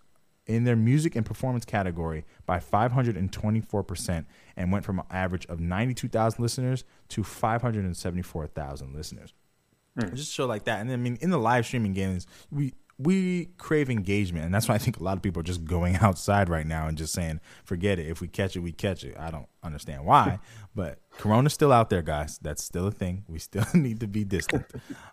in their music and performance category by 524% and went from an average of 92,000 listeners to 574,000 listeners. Mm. Just show like that. And I mean, in the live streaming games, we we crave engagement, and that's why I think a lot of people are just going (laughs) outside right now and just saying, "Forget it. If we catch it, we catch it." I don't understand why, (laughs) but Corona's still out there, guys. That's still a thing. We still (laughs) need to be distant.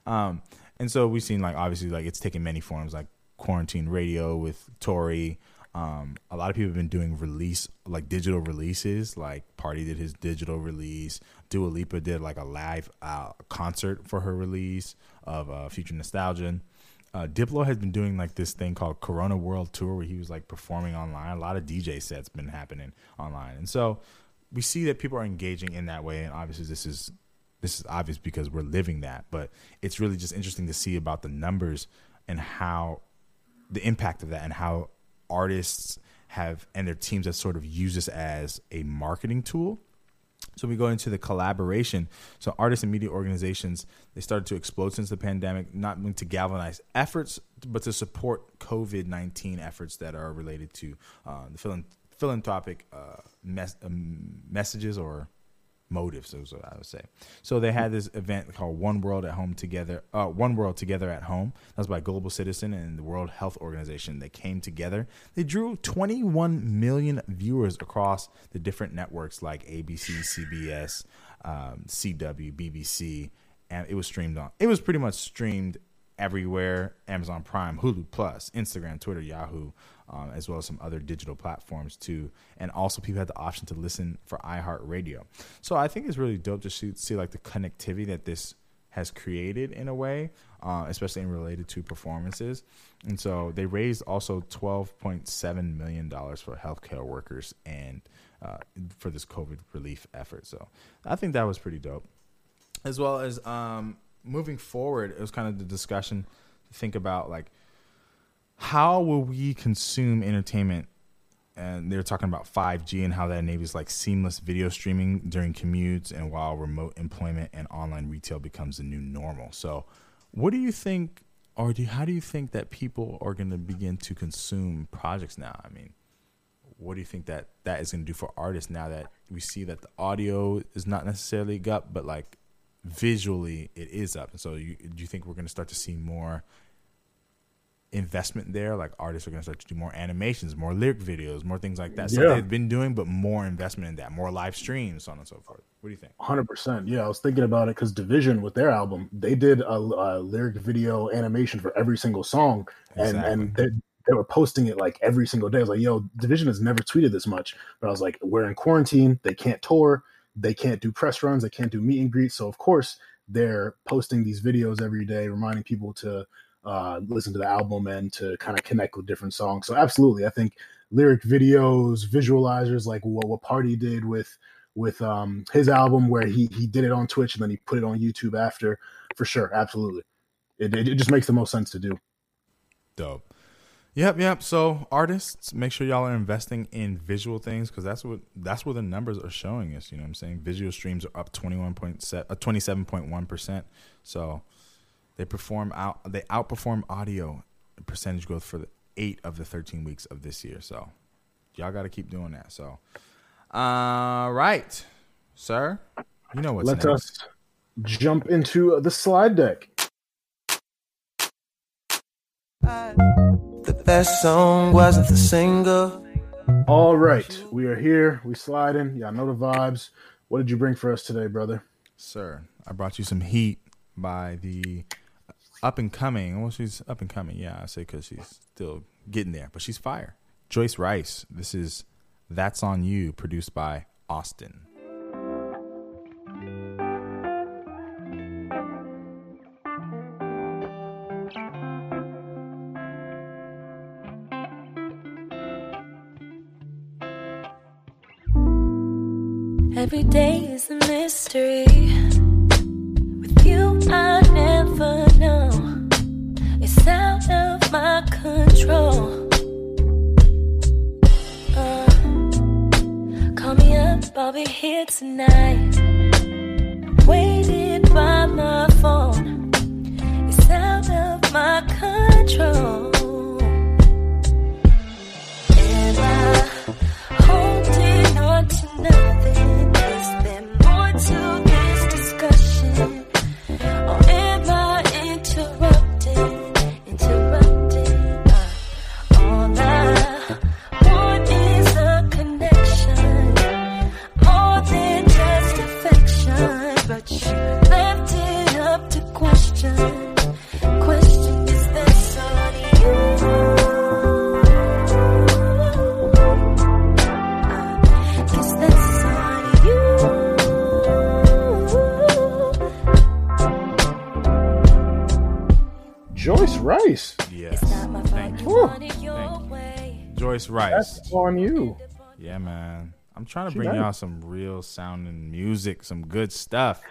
Um, and so we've seen like obviously like it's taken many forms, like quarantine radio with Tory. Um, a lot of people have been doing release like digital releases. Like Party did his digital release. Dua Lipa did like a live uh, concert for her release of uh, Future Nostalgia uh, Diplo has been doing like this thing called Corona World Tour where he was like performing online. A lot of DJ sets been happening online, and so we see that people are engaging in that way. And obviously, this is this is obvious because we're living that. But it's really just interesting to see about the numbers and how the impact of that and how artists have and their teams have sort of used this as a marketing tool so we go into the collaboration. So artists and media organizations they started to explode since the pandemic, not to galvanize efforts, but to support COVID nineteen efforts that are related to uh, the philanthropic uh, mes- um, messages or motives is what I would say. So they had this event called One World at Home Together, uh, One World Together at Home. That was by Global Citizen and the World Health Organization. They came together. They drew 21 million viewers across the different networks like ABC, CBS, um, CW, BBC, and it was streamed on. It was pretty much streamed everywhere: Amazon Prime, Hulu Plus, Instagram, Twitter, Yahoo um, as well as some other digital platforms too. And also, people had the option to listen for iHeartRadio. So I think it's really dope to see, see like the connectivity that this has created in a way, uh, especially in related to performances. And so they raised also $12.7 million for healthcare workers and uh, for this COVID relief effort. So I think that was pretty dope. As well as um, moving forward, it was kind of the discussion to think about like how will we consume entertainment? And they're talking about 5G and how that enables like seamless video streaming during commutes and while remote employment and online retail becomes the new normal. So, what do you think, or do, how do you think that people are going to begin to consume projects now? I mean, what do you think that that is going to do for artists now that we see that the audio is not necessarily up, but like visually it is up? And so, you, do you think we're going to start to see more investment there. Like artists are going to start to do more animations, more lyric videos, more things like that. So yeah. they've been doing, but more investment in that, more live streams, so on and so forth. What do you think? Hundred percent. Yeah, I was thinking about it because dvsn with their album, they did a, a, lyric video animation for every single song, exactly. and and they, they were posting it like every single day. I was like, yo, dvsn has never tweeted this much. But I was like, we're in quarantine. They can't tour. They can't do press runs. They can't do meet and greets. So of course they're posting these videos every day, reminding people to uh, listen to the album and to kind of connect with different songs. So absolutely, I think lyric videos, visualizers, like what, what Party did with with um, his album, where he he did it on Twitch and then he put it on YouTube after, for sure, absolutely. It, it, it just makes the most sense to do. Dope. Yep, yep. So artists, make sure y'all are investing in visual things because that's what that's where the numbers are showing us. You know what I'm saying? Visual streams are up twenty one point set, uh, twenty seven point one percent. So they perform out. They outperform audio percentage growth for the eight of the thirteen weeks of this year. So y'all got to keep doing that. So, all right, sir. You know what's Let next. us jump into the slide deck. The best song wasn't the single. All right, we are here. We sliding. Y'all know the vibes. What did you bring for us today, brother? Sir, I brought you some heat by the up and coming. Well, she's up and coming. Yeah, I say because she's still getting there, but she's fire. Joyce Wrice. This is "That's on You," produced by Austin. On you. Yeah, man. I'm trying to She bring nice. y'all some real sounding music, some good stuff.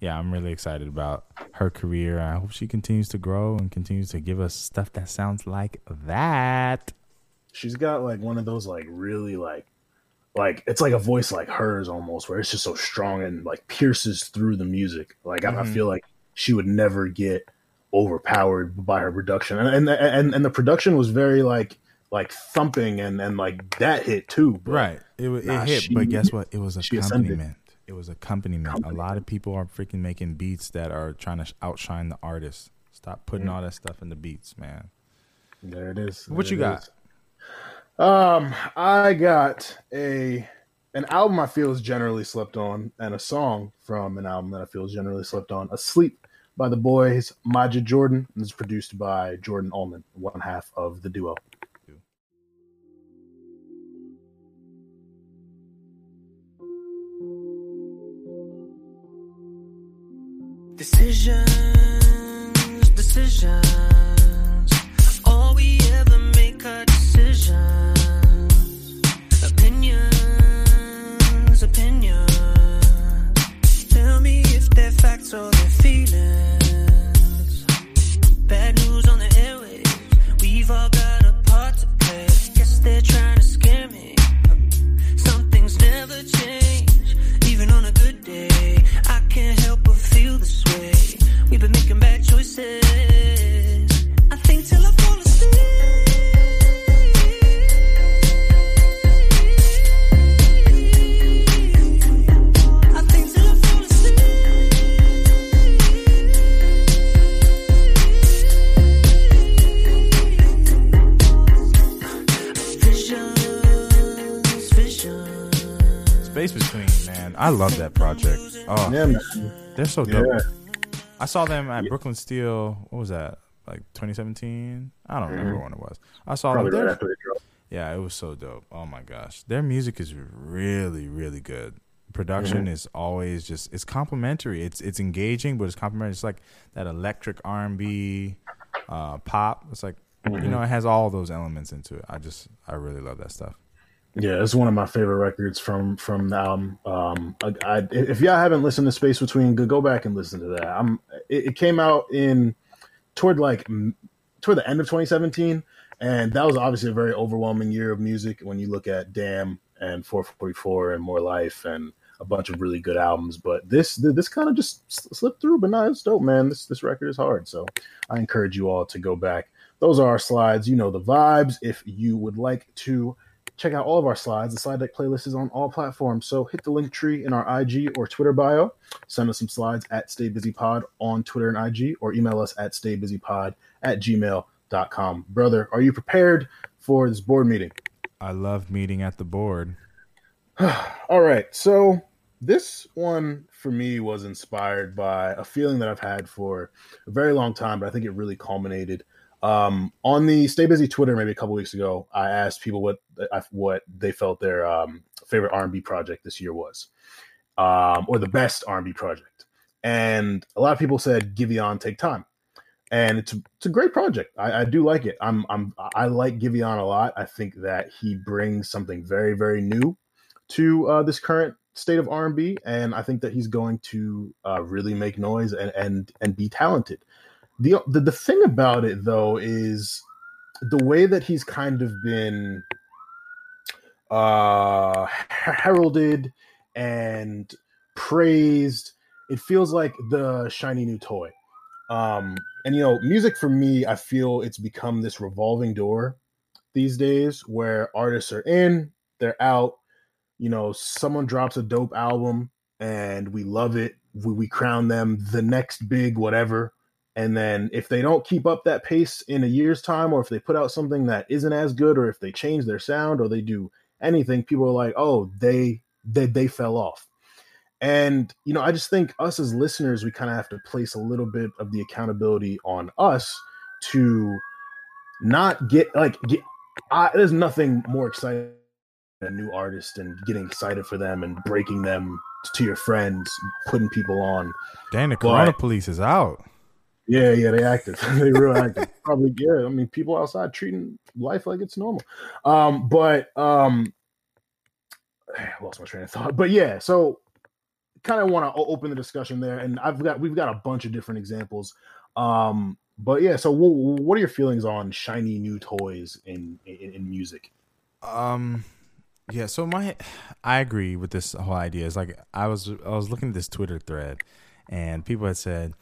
Yeah, I'm really excited about her career. I hope she continues to grow and continues to give us stuff that sounds like that. She's got like one of those like really like like it's like a voice like hers almost where it's just so strong and like pierces through the music. Like I, I Mhm. feel like she would never get overpowered by her production. And and and, and the production was very like like thumping and and like that hit too. Right. It, it Nah, hit, she- but guess what? It was accompaniment. It was accompaniment. A lot of people are freaking making beats that are trying to outshine the artist. Stop putting Mm. all that stuff in the beats, man. There it is. What There you got? is. Um, I got a an album I feel is generally slept on, and a song from an album that I feel is generally slept on. "Asleep" by the boys Majid Jordan, and it's produced by Jordan Ullman, one half of the duo. Decisions, decisions. All we ever make are decisions. Opinions, opinions. Tell me if they're facts or I love that project. Oh, Yeah, man. they're so dope. Yeah. I saw them at Brooklyn Steel. What was that? Like 2017? I don't remember mm-hmm. when it was. I saw Probably them. right after they dropped. Yeah, it was so dope. Oh my gosh, their music is really, really good. Production mm-hmm. is always just it's complimentary. It's it's engaging, but it's complimentary. It's like that electric R and B, uh, pop. It's like you mm-hmm. know, it has all those elements into it. I just I really love that stuff. Yeah, it's one of my favorite records from from the album. Um, I, I, if y'all haven't listened to Space Between, go back and listen to that. I'm. It, it came out in toward like toward the end of 2017, and that was obviously a very overwhelming year of music when you look at Damn and 444 and More Life and a bunch of really good albums. But this this kind of just slipped through. But no, it's dope, man. This this record is hard, so I encourage you all to go back. Those are our slides. You know the vibes. If you would like to check out all of our slides. The slide deck playlist is on all platforms. So hit the link tree in our IG or Twitter bio. Send us some slides at Stay Busy Pod on Twitter and IG, or email us at staybusypod at com. Brother, are you prepared for this board meeting? I love meeting at the board. (sighs) All right. So this one for me was inspired by a feeling that I've had for a very long time, but I think it really culminated um, on the Stay Busy Twitter maybe a couple weeks ago. I asked people what what they felt their um, favorite R&B project this year was, um, or the best R&B project, and a lot of people said Giveon Take Time, and it's it's a great project. I, I do like it. I'm I'm I like Giveon a lot. I think that he brings something very very new to uh, this current state of R&B, and I think that he's going to uh, really make noise and and and be talented. The, the the thing about it though is the way that he's kind of been uh heralded and praised. It feels like the shiny new toy. Um, and you know, music for me, I feel it's become this revolving door these days where artists are in, they're out, you know, someone drops a dope album and we love it. We, we crown them the next big whatever. And then if they don't keep up that pace in a year's time, or if they put out something that isn't as good, or if they change their sound or they do anything, people are like, oh, they they they fell off. And you know, I just think us as listeners, we kind of have to place a little bit of the accountability on us to not get like get. I, there's nothing more exciting than a new artist and getting excited for them and breaking them to your friends, putting people on. Dang, the Corona Police is out. Yeah, yeah, they active. (laughs) they real active. Probably, yeah. I mean, people outside treating life like it's normal. Um, but um, I (sighs) lost my train of thought. But yeah, so kind of want to open the discussion there, and I've got we've got a bunch of different examples. Um, but yeah, so w- what are your feelings on shiny new toys in in, in music? Um, yeah. So my, (sighs) I agree with this whole idea. It's like I was I was looking at this Twitter thread, and people had said.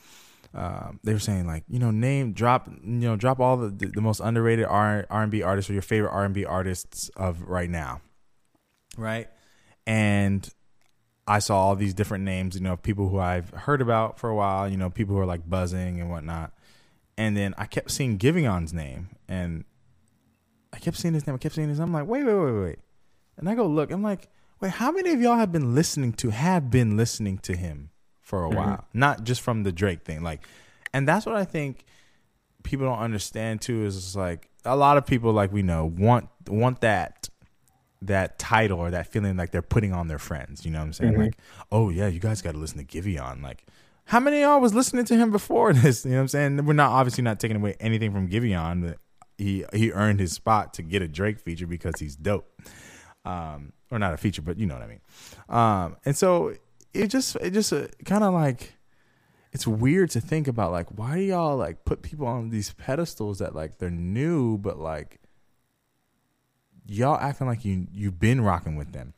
Um, they were saying like you know name drop you know drop all the the, the most underrated R and B artists or your favorite R and B artists of right now, right? And I saw all these different names, you know, people who I've heard about for a while, you know, people who are like buzzing and whatnot. And then I kept seeing Giveon's name, and I kept seeing his name. I kept seeing his. Name. I'm like, wait, wait, wait, wait. And I go look. I'm like, wait, how many of y'all have been listening to have been listening to him for a while, not just from the Drake thing, like, and that's what I think people don't understand too. Is like a lot of people, like we know, want want that that title or that feeling like they're putting on their friends. You know what I'm saying? Like, oh yeah, you guys got to listen to Giveon. Like, how many of y'all was listening to him before (laughs) this? You know what I'm saying? We're not obviously not taking away anything from Giveon, but he he earned his spot to get a Drake feature because he's dope. Um, or not a feature, but you know what I mean. Um, and so it just it just uh, kind of like it's weird to think about like why do y'all like put people on these pedestals that like they're new but like y'all acting like you you've been rocking with them.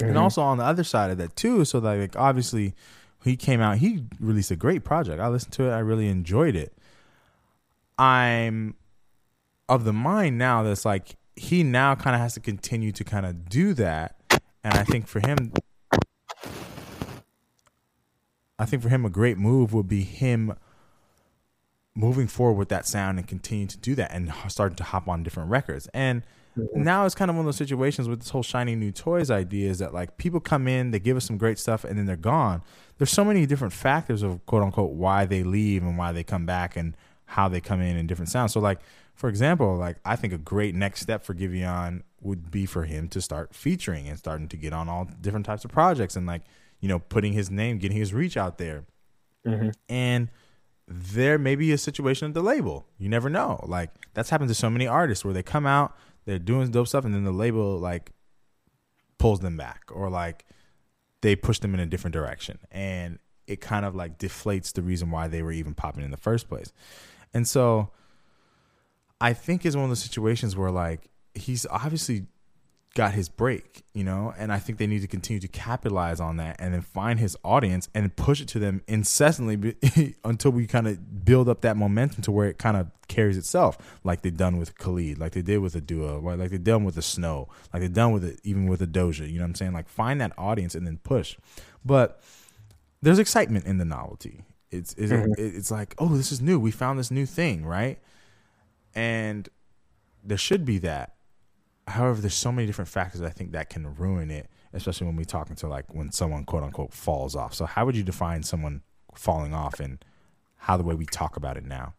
And also on the other side of that too so that like obviously he came out he released a great project. I listened to it i really enjoyed it. I'm of the mind now that's like he now kind of has to continue to kind of do that. And i think for him i think for him a great move would be him moving forward with that sound and continue to do that and starting to hop on different records. And mm-hmm. now it's kind of one of those situations with this whole shiny new toys idea is that like people come in they give us some great stuff and then they're gone. There's so many different factors of quote unquote why they leave and why they come back and how they come in and different sounds. So like for example like i think a great next step for giveon would be for him to start featuring and starting to get on all different types of projects and like you know putting his name getting his reach out there mm-hmm. and there may be a situation at the label. You never know. Like that's happened to so many artists where they come out, they're doing dope stuff, and then the label like pulls them back or like they push them in a different direction, and it kind of like deflates the reason why they were even popping in the first place. And so, I think is one of those situations where like he's obviously got his break, you know, and I think they need to continue to capitalize on that and then find his audience and push it to them incessantly (laughs) until we kind of build up that momentum to where it kind of carries itself, like they've done with Khalid, like they did with a duo, right? like they've done with the Snoh, like they've done with it even with a Doja. You know what I'm saying? Like find that audience and then push. But there's excitement in the novelty. It's it's, mm-hmm. it's like oh this is new. We found this new thing, right? and there should be that. However, there's so many different factors I think that can ruin it, especially when we talk into like when someone quote unquote falls off. So how would you define someone falling off and how the way we talk about it now?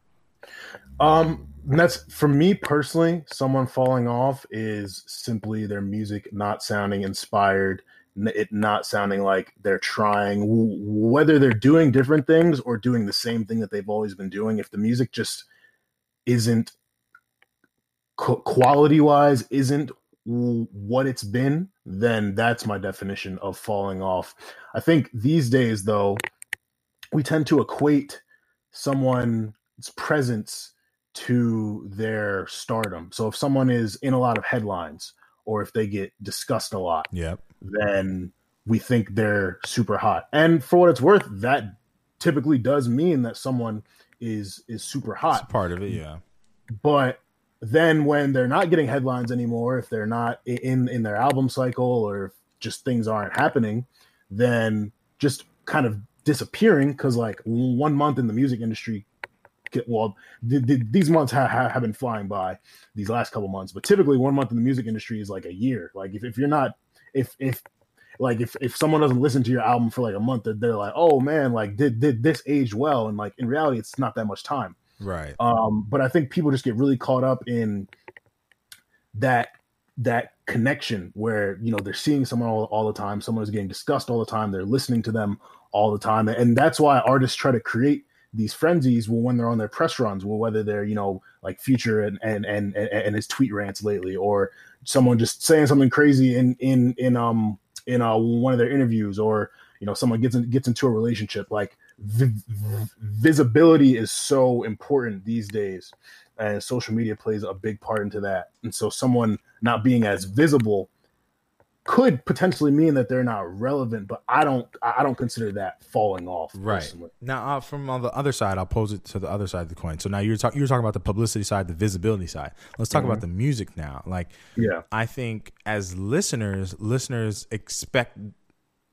Um, that's for me personally. Someone falling off is simply their music not sounding inspired, it not sounding like they're trying. Whether they're doing different things or doing the same thing that they've always been doing, if the music just isn't quality wise, isn't what it's been, then that's my definition of falling off. I think these days, though, we tend to equate someone's presence to their stardom. So if someone is in a lot of headlines or if they get discussed a lot, Yep. then we think they're super hot. And for what it's worth, that typically does mean that someone is is super It's hot. part of it, yeah. But then when they're not getting headlines anymore, if they're not in in their album cycle or just things aren't happening, then just kind of disappearing because like one month in the music industry well th- th- these months ha- ha- have been flying by these last couple months but typically one month in the music industry is like a year. Like if, if you're not if if like if, if someone doesn't listen to your album for like a month they're, they're like oh man like did did this age well? And like in reality it's not that much time Right. um but i think people just get really caught up in that that connection where you know they're seeing someone all, all the time someone is getting discussed all the time they're listening to them all the time and that's why artists try to create these frenzies well, when they're on their press runs well whether they're you know like future and and and and his tweet rants lately or someone just saying something crazy in in in um in uh, one of their interviews or you know someone gets in, gets into a relationship like vi- vi- visibility is so important these days and social media plays a big part into that and so someone not being as visible could potentially mean that they're not relevant but i don't i don't consider that falling off Right personally. now, uh, from on the other side, I'll pose it to the other side of the coin. So now you're talking you're talking about the publicity side, the visibility side. Let's talk about the music now. Like, yeah I think as listeners, listeners expect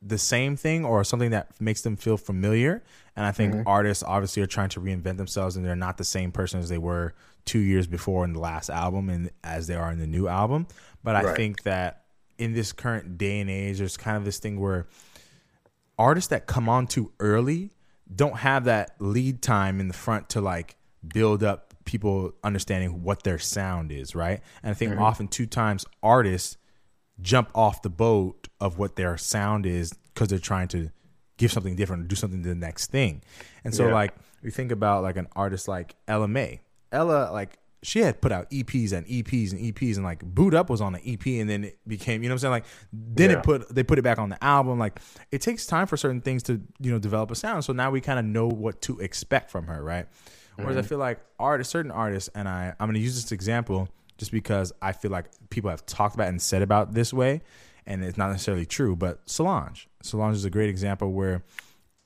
the same thing or something that makes them feel familiar. And I think mm-hmm. artists obviously are trying to reinvent themselves, and they're not the same person as they were two years before in the last album, and as they are in the new album. But I Right. think that in this current day and age, there's kind of this thing where artists that come on too early don't have that lead time in the front to like build up people understanding what their sound is, right? And I think mm-hmm. often two times artists jump off the boat of what their sound is because they're trying to give something different, do something to the next thing. And so Yeah. like we think about like an artist like Ella Mai. Ella like she had put out EPs and EPs and EPs and like Boo'd Up was on an EP and then it became, you know what I'm saying? Like then Yeah. it put they put it back on the album. Like it takes time for certain things to, you know, develop a sound. So now we kind of know what to expect from her, right? Whereas I mm-hmm. feel like artists, certain artists, and I, I'm going to use this example just because I feel like people have talked about and said about this way, and it's not necessarily true. But Solange, Solange is a great example where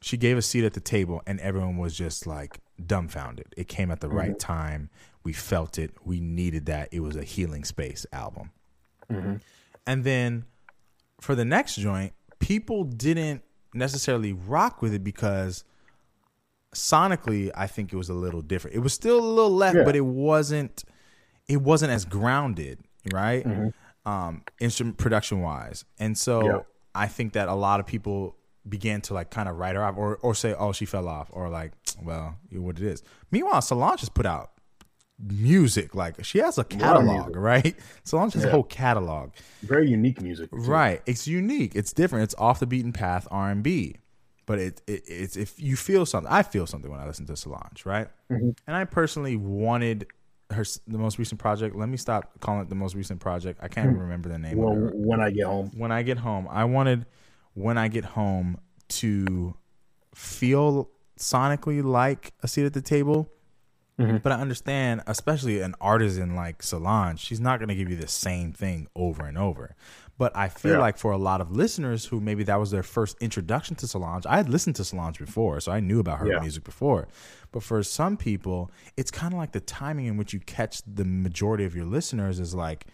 she gave a seat at the table, and everyone was just like dumbfounded. It came at the mm-hmm. right time. We felt it. We needed that. It was a healing space album. Mm-hmm. And then for the next joint, people didn't necessarily rock with it because sonically I think it was a little different. It was still a little left, Yeah. but it wasn't it wasn't as grounded, right? Um instrument production wise. And so Yeah. I think that a lot of people began to like kind of write her off or or say, Oh, she fell off, or like, well, you what it is. Meanwhile, Solange has put out music. Like she has a catalog, music. right? Solange has a whole catalog. very unique music too. Right. It's unique. It's different. It's off the beaten path R and B. But it, it it's if you feel something, I feel something when I listen to Solange, right? Mm-hmm. And I personally wanted her the most recent project. Let me stop calling it the most recent project. I can't hmm. even remember the name. well when i get home When I get home, I wanted when I get home to feel sonically like a seat at the table. Mm-hmm. But I understand, especially an artisan like Solange, she's not going to give you the same thing over and over. But I feel Yeah. like for a lot of listeners who maybe that was their first introduction to Solange, I had listened to Solange before, so I knew about her Yeah. music before. But for some people, it's kind of like the timing in which you catch the majority of your listeners is like,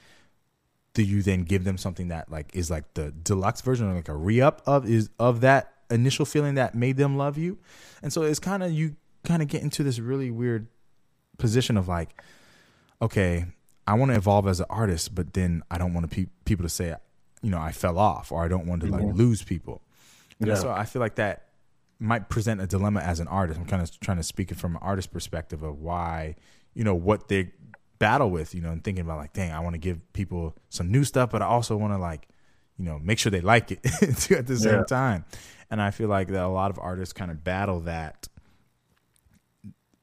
do you then give them something that like is like the deluxe version or like a re-up of is of that initial feeling that made them love you and so it's kind of you kind of get into this really weird position of like okay, I want to evolve as an artist, but then I don't want to pe- people to say, you know, I fell off or I don't want to like lose people. And Yeah. so I feel like that might present a dilemma as an artist. I'm kind of trying to speak it from an artist perspective of why, you know, what they battle with, you know, and thinking about like, dang, I want to give people some new stuff, but I also want to like, you know, make sure they like it (laughs) too at the same Yeah. time. And I feel like that a lot of artists kind of battle that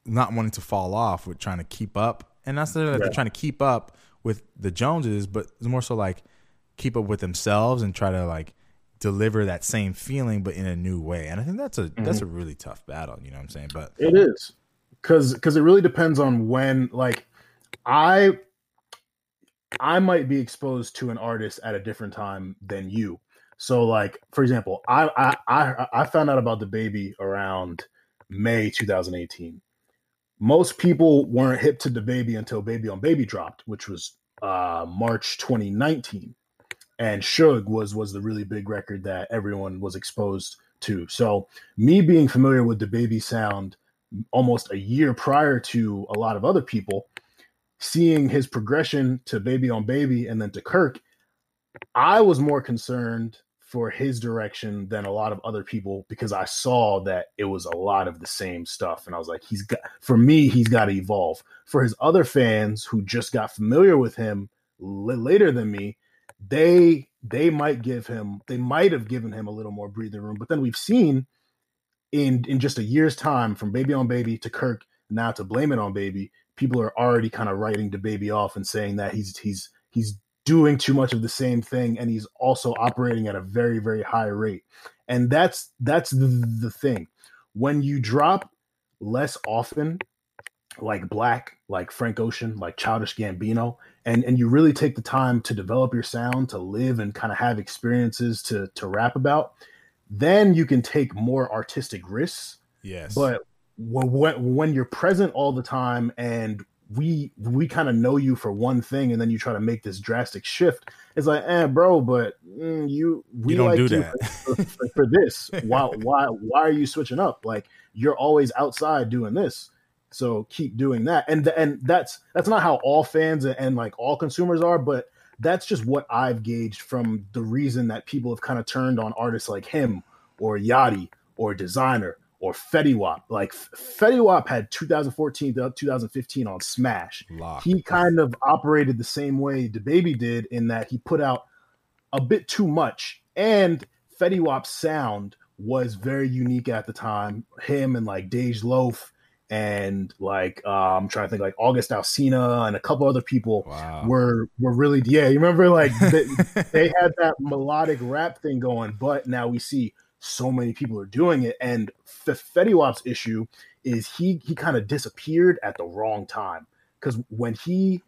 not wanting to fall off with trying to keep up. And not necessarily that they're trying to keep up with the Joneses, but it's more so like keep up with themselves and try to like deliver that same feeling but in a new way. And I think that's a that's a really tough battle, you know what I'm saying? But It is because because it really depends on when. Like, I I might be exposed to an artist at a different time than you. So, like for example, I I I, I found out about DaBaby around May 2018. Most people weren't hip to DaBaby until Baby on Baby dropped, which was uh, March 2019, and Suge was was the really big record that everyone was exposed to. So, me being familiar with DaBaby sound almost a year prior to a lot of other people, seeing his progression to Baby on Baby and then to Kirk, I was more concerned for his direction than a lot of other people because I saw that it was a lot of the same stuff. And I was like, he's got, for me, he's got to evolve. For his other fans who just got familiar with him l- later than me, they they might give him they might have given him a little more breathing room but then we've seen in in just a year's time from baby on baby to kirk now to blame it on baby people are already kind of writing DaBaby off and saying that he's he's he's doing too much of the same thing and he's also operating at a very very high rate. And that's that's the, the thing. When you drop less often like black like frank ocean like childish gambino and and you really take the time to develop your sound to live and kind of have experiences to to rap about then you can take more artistic risks yes. but when, when you're present all the time and we we kind of know you for one thing and then you try to make this drastic shift it's like eh bro but mm, you we You don't like do that. for, for, for this why why why are you switching up like you're always outside doing this so keep doing that and and that's that's not how all fans and, and like all consumers are but that's just what i've gauged from the reason that people have kind of turned on artists like him or yachty or Desiigner or Fetty Wap. Like Fetty Wap had 2014 to 2015 on Smash. Lock. He kind of operated the same way DaBaby did in that he put out a bit too much. And Fetty Wap's sound was very unique at the time. Him and like Dej Loaf and like I'm trying to think like August Alsina and a couple other people Wow. were were really yeah. You remember like (laughs) they, they had that melodic rap thing going, but now we see so many people are doing it. And F- Fetty Wap's issue is he he kind of disappeared at the wrong time because when he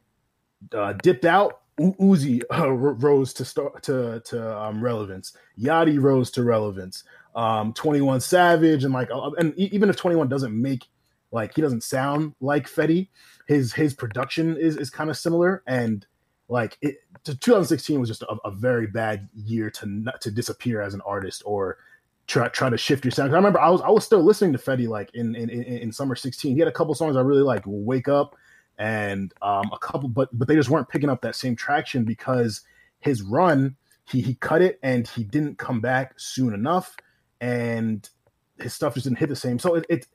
uh, dipped out, U- Uzi uh, rose to start to to um, relevance. Yachty rose to relevance. Um, Twenty One Savage and like and even if Twenty One doesn't make like he doesn't sound like Fetty, his his production is is kind of similar and like it. 2016 was just a, a very bad year to not, to disappear as an artist or try try to shift your sound. I remember I was I was still listening to Fetty like in in, in in summer 16. He had a couple songs I really like, Wake Up and um, a couple, but but they just weren't picking up that same traction because his run he he cut it and he didn't come back soon enough, and his stuff just didn't hit the same. So it, it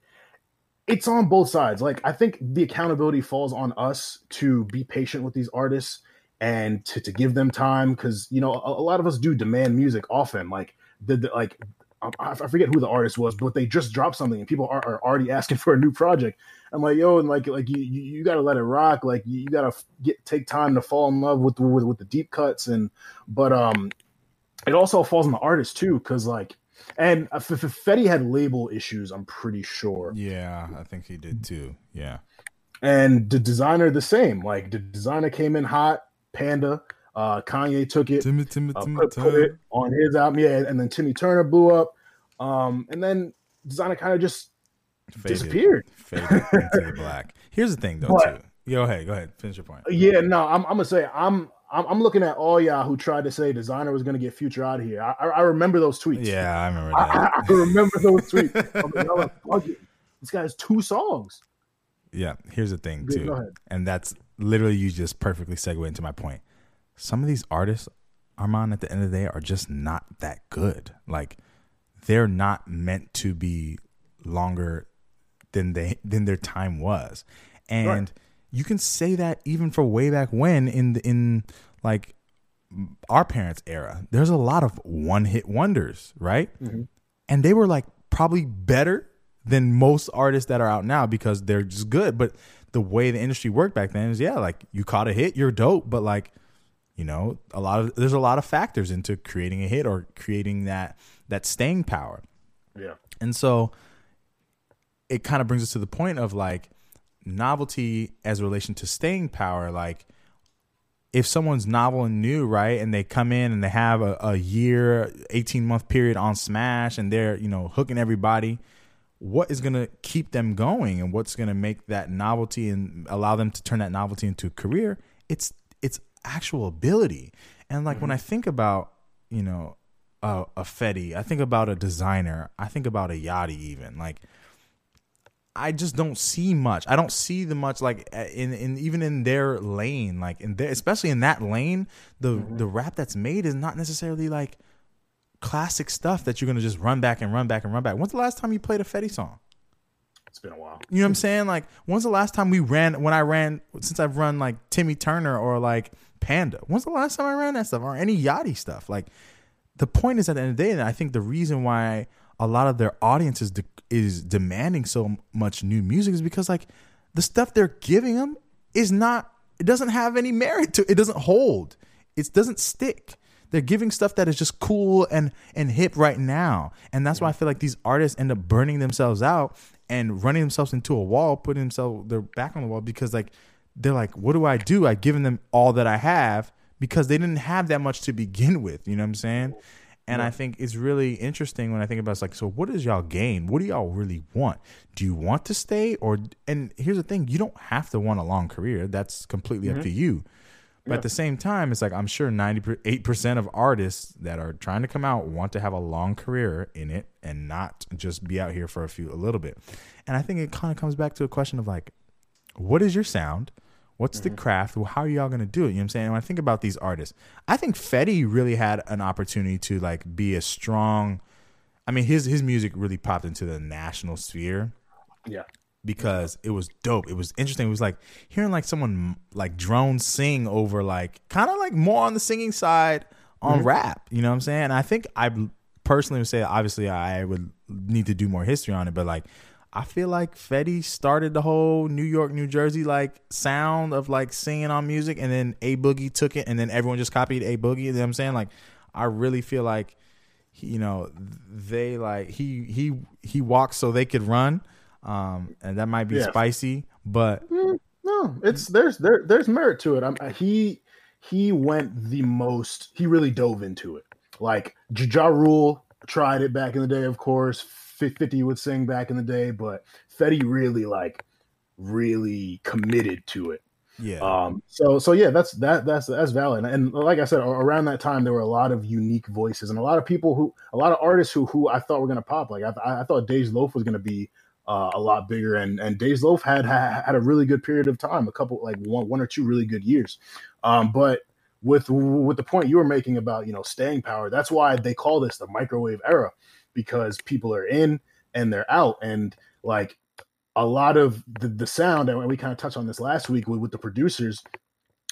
it's on both sides. Like I think the accountability falls on us to be patient with these artists and to, to give them time because you know a, a lot of us do demand music often. Like the, the like I, forget who the artist was, but they just dropped something and people are, are already asking (laughs) for a new project. I'm like, yo, and like like you you, you got to let it rock. Like you, you got to get take time to fall in love with, with with the deep cuts and but um it also falls on the artist too because like and uh, F- F- Fetty had label issues. I'm pretty sure Yeah, I think he did too. Yeah. and the Desiigner the same. Like the Desiigner came in hot, Panda. Uh, Kanye took it, Timmy, Timmy, uh, Timmy, put, put it on his album, yeah, and then Timmy Turner blew up, um, and then Desiigner kind of just disappeared. Faded into the black. Here's the thing, though, (laughs) But- too. Go ahead, go ahead. Finish your point. Yeah, no, I'm, I'm gonna say I'm, I'm I'm looking at all y'all who tried to say Desiigner was gonna get future out of here. I, I, I remember those tweets. Yeah, I remember I, that. I, remember those tweets. (laughs) I'm like, y'all are bugging. This guy has two songs. yeah. Here's the thing Yeah, too, and that's literally you just perfectly segue into my point. Some of these artists, Armand, at the end of the day, are just not that good. Like they're not meant to be longer than they than their time was, and Right. You can say that even for way back when in the, in like our parents' era. There's a lot of one hit wonders, right? Mm-hmm. And they were like probably better than most artists that are out now because they're just good. But the way the industry worked back then is yeah, like you caught a hit, you're dope, but like you know, a lot of there's a lot of factors into creating a hit or creating that that staying power. Yeah. And so it kind of brings us to the point of like novelty as a relation to staying power. Like if someone's novel and new, right, and they come in and they have a, a year, 18 month period on Smash and they're, you know, hooking everybody, what is going to keep them going and what's going to make that novelty and allow them to turn that novelty into a career? It's it's actual ability. And like when mm-hmm. I think about, you know, a, a Fetty, I think about a Desiigner, I think about a Yachty even. Like I just don't see much. I don't see the much like uh, in in even in their lane, like in their especially in that lane, the the rap that's made is not necessarily like classic stuff that you're gonna just run back and run back and run back. When's the last time you played a Fetty song? It's been a while. You know what I'm saying? Like, when's the last time we ran? When I ran, since I've run like Timmy Turner or like Panda, when's the last time I ran that stuff or any Yachty stuff? Like, the point is at the end of the day, and I think the reason why a lot of their audience is de- is demanding so much new music is because like the stuff they're giving them is not. It doesn't have any merit to. It doesn't hold. It doesn't stick. They're giving stuff that is just cool and and hip right now, and that's why I feel like these artists end up burning themselves out and running themselves into a wall, putting themselves their back on the wall because like they're like, what do I do? I've given them all that I have because they didn't have that much to begin with. You know what I'm saying? And I think it's really interesting when I think about it's like, so what does y'all gain? What do y'all really want? Do you want to stay or? And here's the thing: you don't have to want a long career. That's completely up mm-hmm. to you. But at the same time, it's like I'm sure 98% of artists that are trying to come out want to have a long career in it and not just be out here for a few a little bit. And I think it kind of comes back to a question of like what is your sound? What's the mm-hmm. craft? Well, how are y'all gonna do it? You know what I'm saying? When I think about these artists, I think Fetty really had an opportunity to like be a strong. I mean, his his music really popped into the national sphere Yeah. because it was dope. It was interesting. It was like hearing like someone like drone sing over like kind of like more on the singing side on mm-hmm. rap. You know what I'm saying? And I think I personally would say obviously I would need to do more history on it, but like I feel like Fetty started the whole New York, New Jersey like sound of like singing on music, and then A Boogie took it, and then everyone just copied A Boogie. You know what I'm saying? Like I really feel like you know they like he he he walked so they could run um and that might be Yeah. spicy but No, it's there's there there's merit to it. I'm he he went the most. He really dove into it. Like Ja Rule tried it back in the day, of course. Fif- Fifty would sing back in the day, but Fetty really like really committed to it. yeah Um, so so yeah, that's that that's that's valid. And like I said, around that time there were a lot of unique voices and a lot of people who a lot of artists who who I thought were gonna pop. Like I, I thought Dej Loaf was gonna be uh, a lot bigger, and and Dej Loaf had ha- had a really good period of time, a couple like one one or two really good years. Um, but with with the point you were making about you know staying power, that's why they call this the microwave era because people are in and they're out, and like a lot of the, the sound, and we kind of touched on this last week with, with the producers,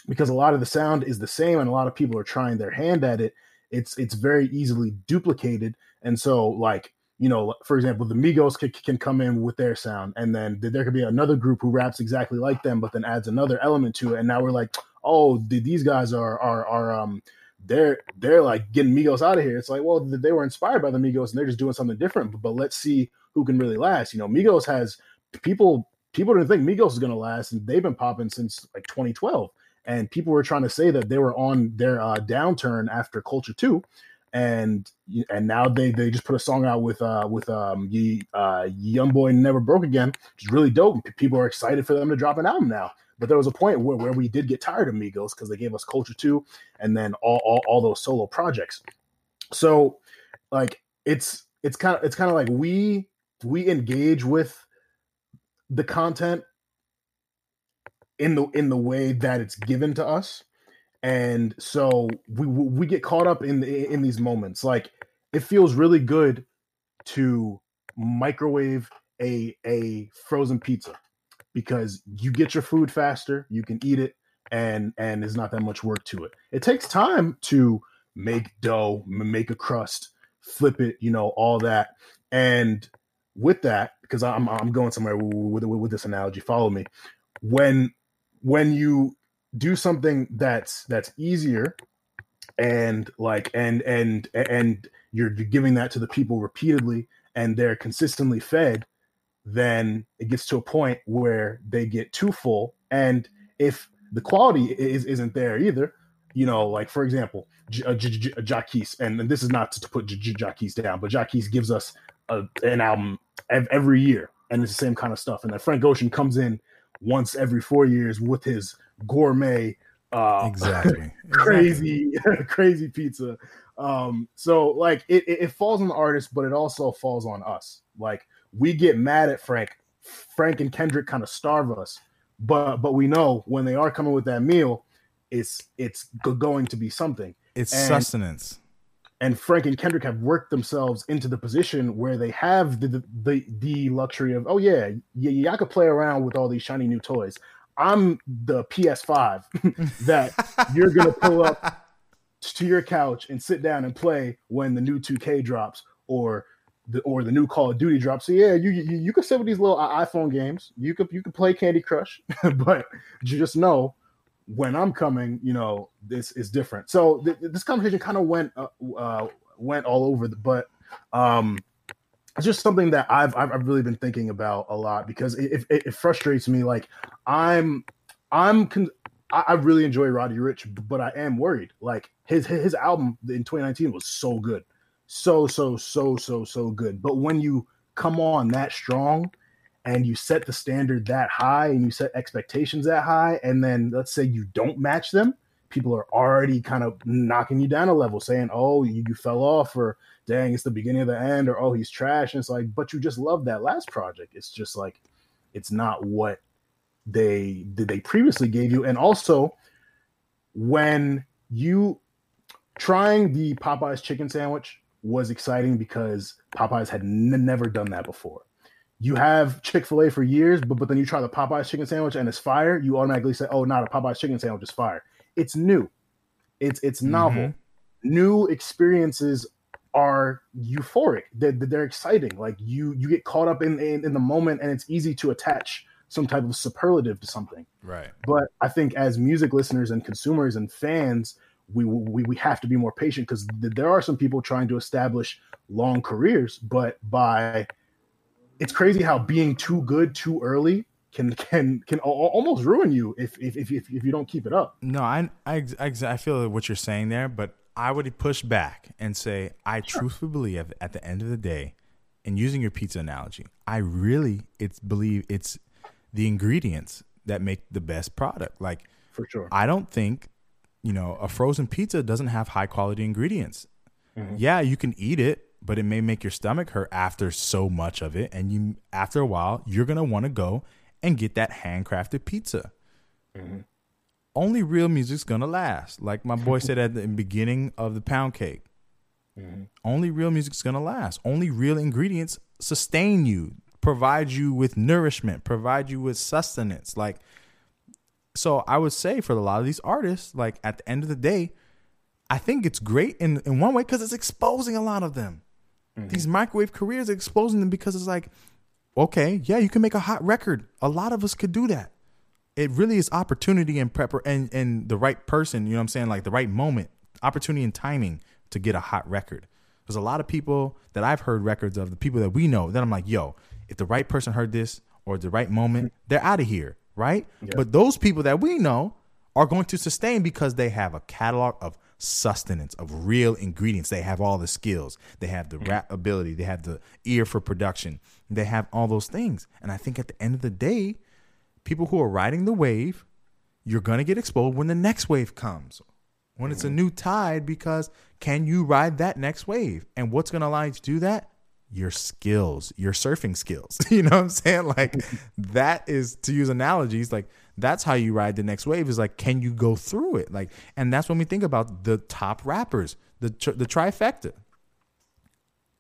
because a lot of the sound is the same and a lot of people are trying their hand at it. It's it's very easily duplicated. And so like, you know, for example, the Migos can, can come in with their sound and then there could be another group who raps exactly like them, but then adds another element to it. And now we're like, oh, these guys are are are um they're they're like getting Migos out of here. It's like, well, they were inspired by the Migos and they're just doing something different. But, but let's see who can really last. You know, Migos has people people didn't think Migos was gonna last, and they've been popping since like 2012. And people were trying to say that they were on their uh, downturn after Culture Two, and and now they they just put a song out with uh with um Ye, uh YoungBoy Never Broke Again, which is really dope. People are excited for them to drop an album now. But there was a point where, where we did get tired of Migos because they gave us Culture Two, and then all, all all those solo projects. So like it's it's kind of it's kind of like we we engage with the content in the in the way that it's given to us. And so we we get caught up in the, in these moments. Like it feels really good to microwave a a frozen pizza because you get your food faster you can eat it and and there's not that much work to it. It takes time to make dough make a crust flip it you know all that. And with that because i'm i'm going somewhere with, with, with this analogy follow me. When when you do something that's that's easier and like and and and you're giving that to the people repeatedly and they're consistently fed then it gets to a point where they get too full. And if the quality is, isn't there either you know like for example J- uh, J- J- Jacquees, and this is not to, put J- J- down but Jacquees gives us a, an album every year and it's the same kind of stuff. And then Frank Ocean comes in once every four years with his gourmet uh Exactly. (laughs) crazy (laughs) crazy pizza. Um so like it, it it falls on the artist but it also falls on us. Like we get mad at frank frank and kendrick kind of starve us but but we know when they are coming with that meal it's it's go- going to be something It's And- sustenance. and Frank and Kendrick have worked themselves into the position where they have the the, the, the luxury of oh yeah, yeah yeah I could play around with all these shiny new toys. I'm the PS5 (laughs) that you're gonna pull up (laughs) to your couch and sit down and play when the new 2K drops or the or the new Call of Duty drops. So yeah, you you, you can sit with these little iPhone games. You could you could play Candy Crush, (laughs) but you just know when I'm coming, you know, this is different. So th- th- this conversation kind of went uh, uh, went all over, the, but um, it's just something that I've I've really been thinking about a lot because it, it, it frustrates me. Like I'm I'm con- I really enjoy Roddy Ricch, but I am worried. Like his his album in 2019 was so good, so so so so so good. But when you come on that strong and you set the standard that high and you set expectations that high and then let's say you don't match them people are already kind of knocking you down a level saying oh you, you fell off or dang it's the beginning of the end or oh he's trash and it's like but you just love that last project it's just like it's not what they did they previously gave you and also when you trying the popeyes chicken sandwich was exciting because popeyes had n- never done that before. You have chick-fil-a for years but, but then you try the popeyes chicken sandwich and it's fire you automatically say oh not a popeyes chicken sandwich is fire. It's new. It's it's novel. Mhm. new experiences are euphoric. They're, they're exciting. Like you you get caught up in, in in the moment and it's easy to attach some type of superlative to something. Right. but I think as music listeners and consumers and fans, we we, we have to be more patient because th- there are some people trying to establish long careers, but by it's crazy how being too good too early can can can al- al- almost ruin you if if if, if, if you don't keep it up. No, I, I, I feel what you're saying there, but I would push back and say I truthfully believe at the end of the day, and using your pizza analogy, I really it's believe it's the ingredients that make the best product. Like For sure. I don't think, you know, a frozen pizza doesn't have high quality ingredients. Mm-hmm. Yeah, you can eat it, but it may make your stomach hurt after so much of it, and you after a while you're gonna want to go and get that handcrafted pizza. Mm-hmm. Only real music's gonna last. Like my boy (laughs) said at the beginning of the pound cake. Mm-hmm. Only real music's gonna last. Only real ingredients sustain you, provide you with nourishment, provide you with sustenance. Like so I would say for a lot of these artists, like at the end of the day, I think it's great in, in one way because it's exposing a lot of them. Mm-hmm. These microwave careers are exposing them because it's like, okay, yeah, you can make a hot record. A lot of us could do that. It really is opportunity and prepper and, and the right person, you know what I'm saying? Like the right moment, opportunity and timing to get a hot record. There's a lot of people that I've heard records of, the people that we know, that I'm like, yo, if the right person heard this or the right moment, they're out of here, right? But those people that we know are going to sustain because they have a catalog of sustenance, of real ingredients. They have all the skills, they have the mm-hmm. rap ability, they have the ear for production, they have all those things. And I think at the end of the day, people who are riding the wave, you're going to get exposed when the next wave comes. When it's a mm-hmm. new tide, because can you ride that next wave? And what's going to allow you to do that? Your skills, your surfing skills. (laughs) you know what I'm saying? Like (laughs) that is to use analogies, like that's how you ride the next wave is like can you go through it? Like and that's when we think about the top rappers, the the trifecta.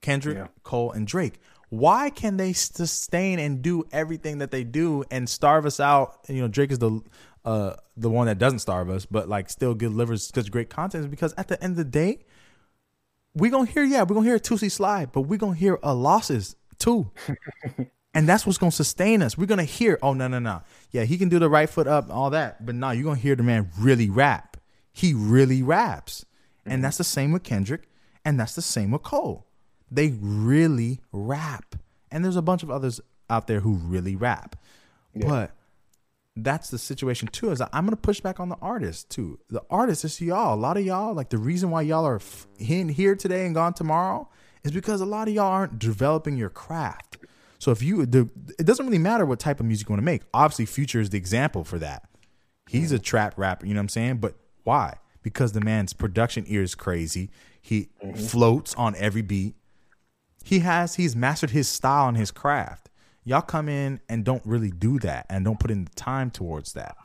Kendrick, Yeah. Cole, and Drake. Why can they sustain and do everything that they do and starve us out? You know, Drake is the uh the one that doesn't starve us, but like still delivers such great content. Is because at the end of the day, we gonna hear yeah, we gonna hear a Toosie Slide, but we gonna hear uh, losses too. (laughs) and that's what's gonna sustain us. We're gonna hear, oh no, no, no. Yeah, he can do the right foot up, all that. But no, you're gonna hear the man really rap. He really raps. And that's the same with Kendrick, and that's the same with Cole. They really rap. And there's a bunch of others out there who really rap. But that's the situation too. Is I'm gonna push back on the artists too. The artists is y'all. A lot of y'all, like the reason why y'all are f- in here today and gone tomorrow, is because a lot of y'all aren't developing your craft. So if you, the, it doesn't really matter what type of music you want to make. Obviously, Future is the example for that. He's a trap rapper. You know what I'm saying? But why? Because the man's production ear is crazy. He mm-hmm. floats on every beat he has he's mastered his style and his craft y'all come in and don't really do that and don't put in the time towards that.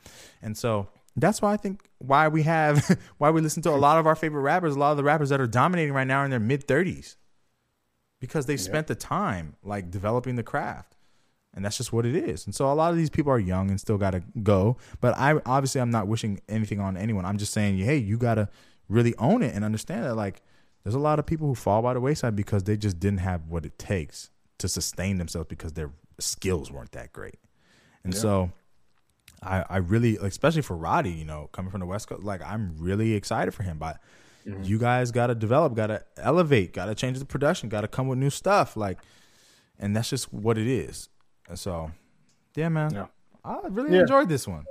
And so that's why i think why we have (laughs) why we listen to a lot of our favorite rappers a lot of the rappers that are dominating right now in their mid 30s because they spent the time like developing the craft. And that's just what it is. And so a lot of these people are young and still got to go. But i obviously i'm not wishing anything on anyone. I'm just saying hey you got to really own it and understand that like there's a lot of people who fall by the wayside because they just didn't have what it takes to sustain themselves because their skills weren't that great and so I, I really, especially for Roddy, you know, coming from the West Coast, like I'm really excited for him. But you guys got to develop, got to elevate, got to change the production, got to come with new stuff. Like, and that's just what it is. And so, yeah, man, Yeah. I really Yeah. enjoyed this one.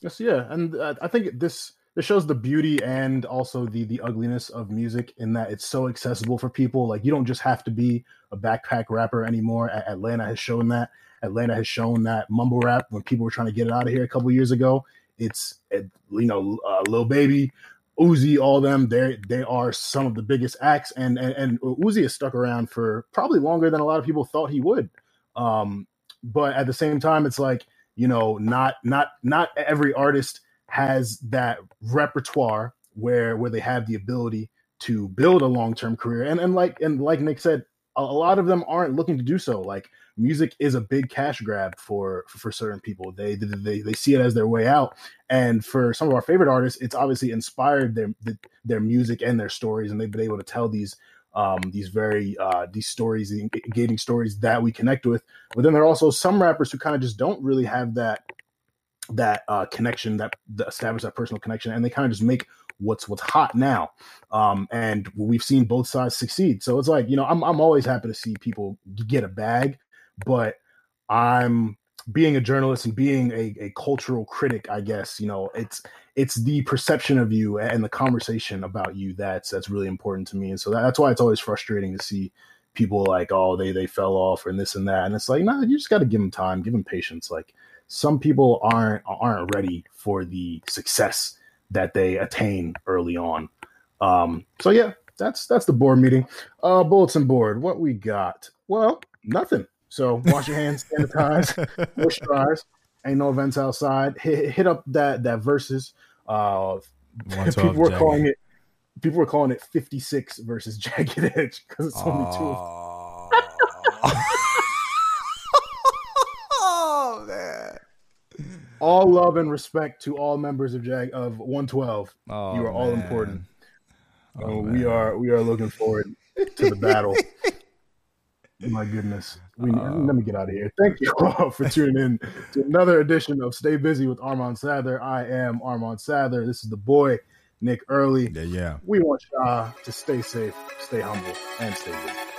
Yes, yeah, and uh, I think this this shows the beauty and also the the ugliness of music in that it's so accessible for people. Like you don't just have to be a backpack rapper anymore. Atlanta has shown that. Atlanta has shown that mumble rap when people were trying to get it out of here a couple years ago. It's it, you know, uh, Lil Baby, Uzi, all them. They they are some of the biggest acts, and and and Uzi has stuck around for probably longer than a lot of people thought he would. Um, but at the same time, it's like you know, not not not every artist has that repertoire where where they have the ability to build a long term career. And and like and like Nick said, a, lot of them aren't looking to do so. Like music is a big cash grab for for certain people. They they they see it as their way out. And for some of our favorite artists, it's obviously inspired their their music and their stories, and they've been able to tell these um, these very uh, these stories, engaging stories that we connect with. But then there are also some rappers who kind of just don't really have that that uh, connection, that, that establish that personal connection, and they kind of just make what's what's hot now. Um, and we've seen both sides succeed. So it's like you know, I'm I'm always happy to see people get a bag, but I'm being a journalist and being a, a cultural critic, I guess, you know, it's it's the perception of you and the conversation about you that's that's really important to me. And so that, that's why it's always frustrating to see people like, oh, they they fell off and this and that. And it's like, no, nah, you just got to give them time, give them patience. Like some people aren't aren't ready for the success that they attain early on. Um, so yeah, that's that's the board meeting. Uh, bulletin board. What we got? Well, nothing. So wash your hands, sanitize, (laughs) moisturize. Ain't no events outside. Hit, hit up that that versus. Uh, (laughs) people were calling it. People were calling it 56 versus (laughs) Jagged Edge because it's only two. Of oh man. All love and respect to all members of Jag of 112. Oh, you are all man. important. So Oh, we are we are looking forward to the battle. (laughs) My goodness. We, oh. let me get out of here. Thank you all for tuning in to another edition of Stay Busy with Armand Sather. I am Armand Sather. This is the boy, Nick Early. Yeah, yeah. We want y'all to stay safe, stay humble, and stay busy.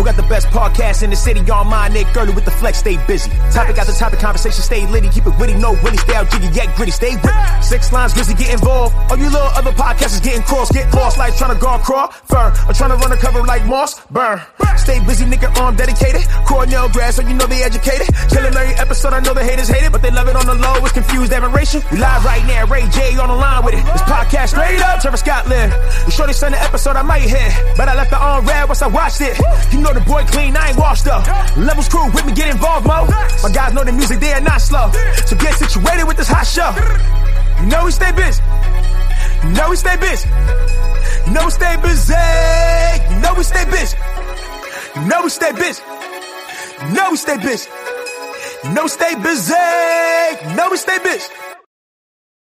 Who got the best podcast in the city? On my Nick Gurley with the flex, stay busy. Topic after topic, conversation, stay litty. Keep it witty, no willy, stay out jiggy, yet gritty, stay with. Six lines, grizzly, get involved. All you little other podcasters getting cross, get lost like trying to guard crawl, fur, or trying to run a cover like moss, burn. Stay busy, nigga, arm dedicated. Cornell grad, so you know they educated. Killing every episode, I know the haters hate it, but they love it on the low. It's confused admiration. We live right now, Ray J on the line with it. This podcast straight. Up, Trevor Scott live. The shorty sent an episode I might hit, but I left it on red once I watched it. You know the boy clean, I ain't washed up. Levels crew with me, get involved, mo. My guys know the music, they are not slow. So get situated with this hot show. You know we stay busy. You know we stay busy. You know we stay busy. You know we stay busy. You know we stay busy. You know we stay busy. You know we stay busy. You know we stay busy.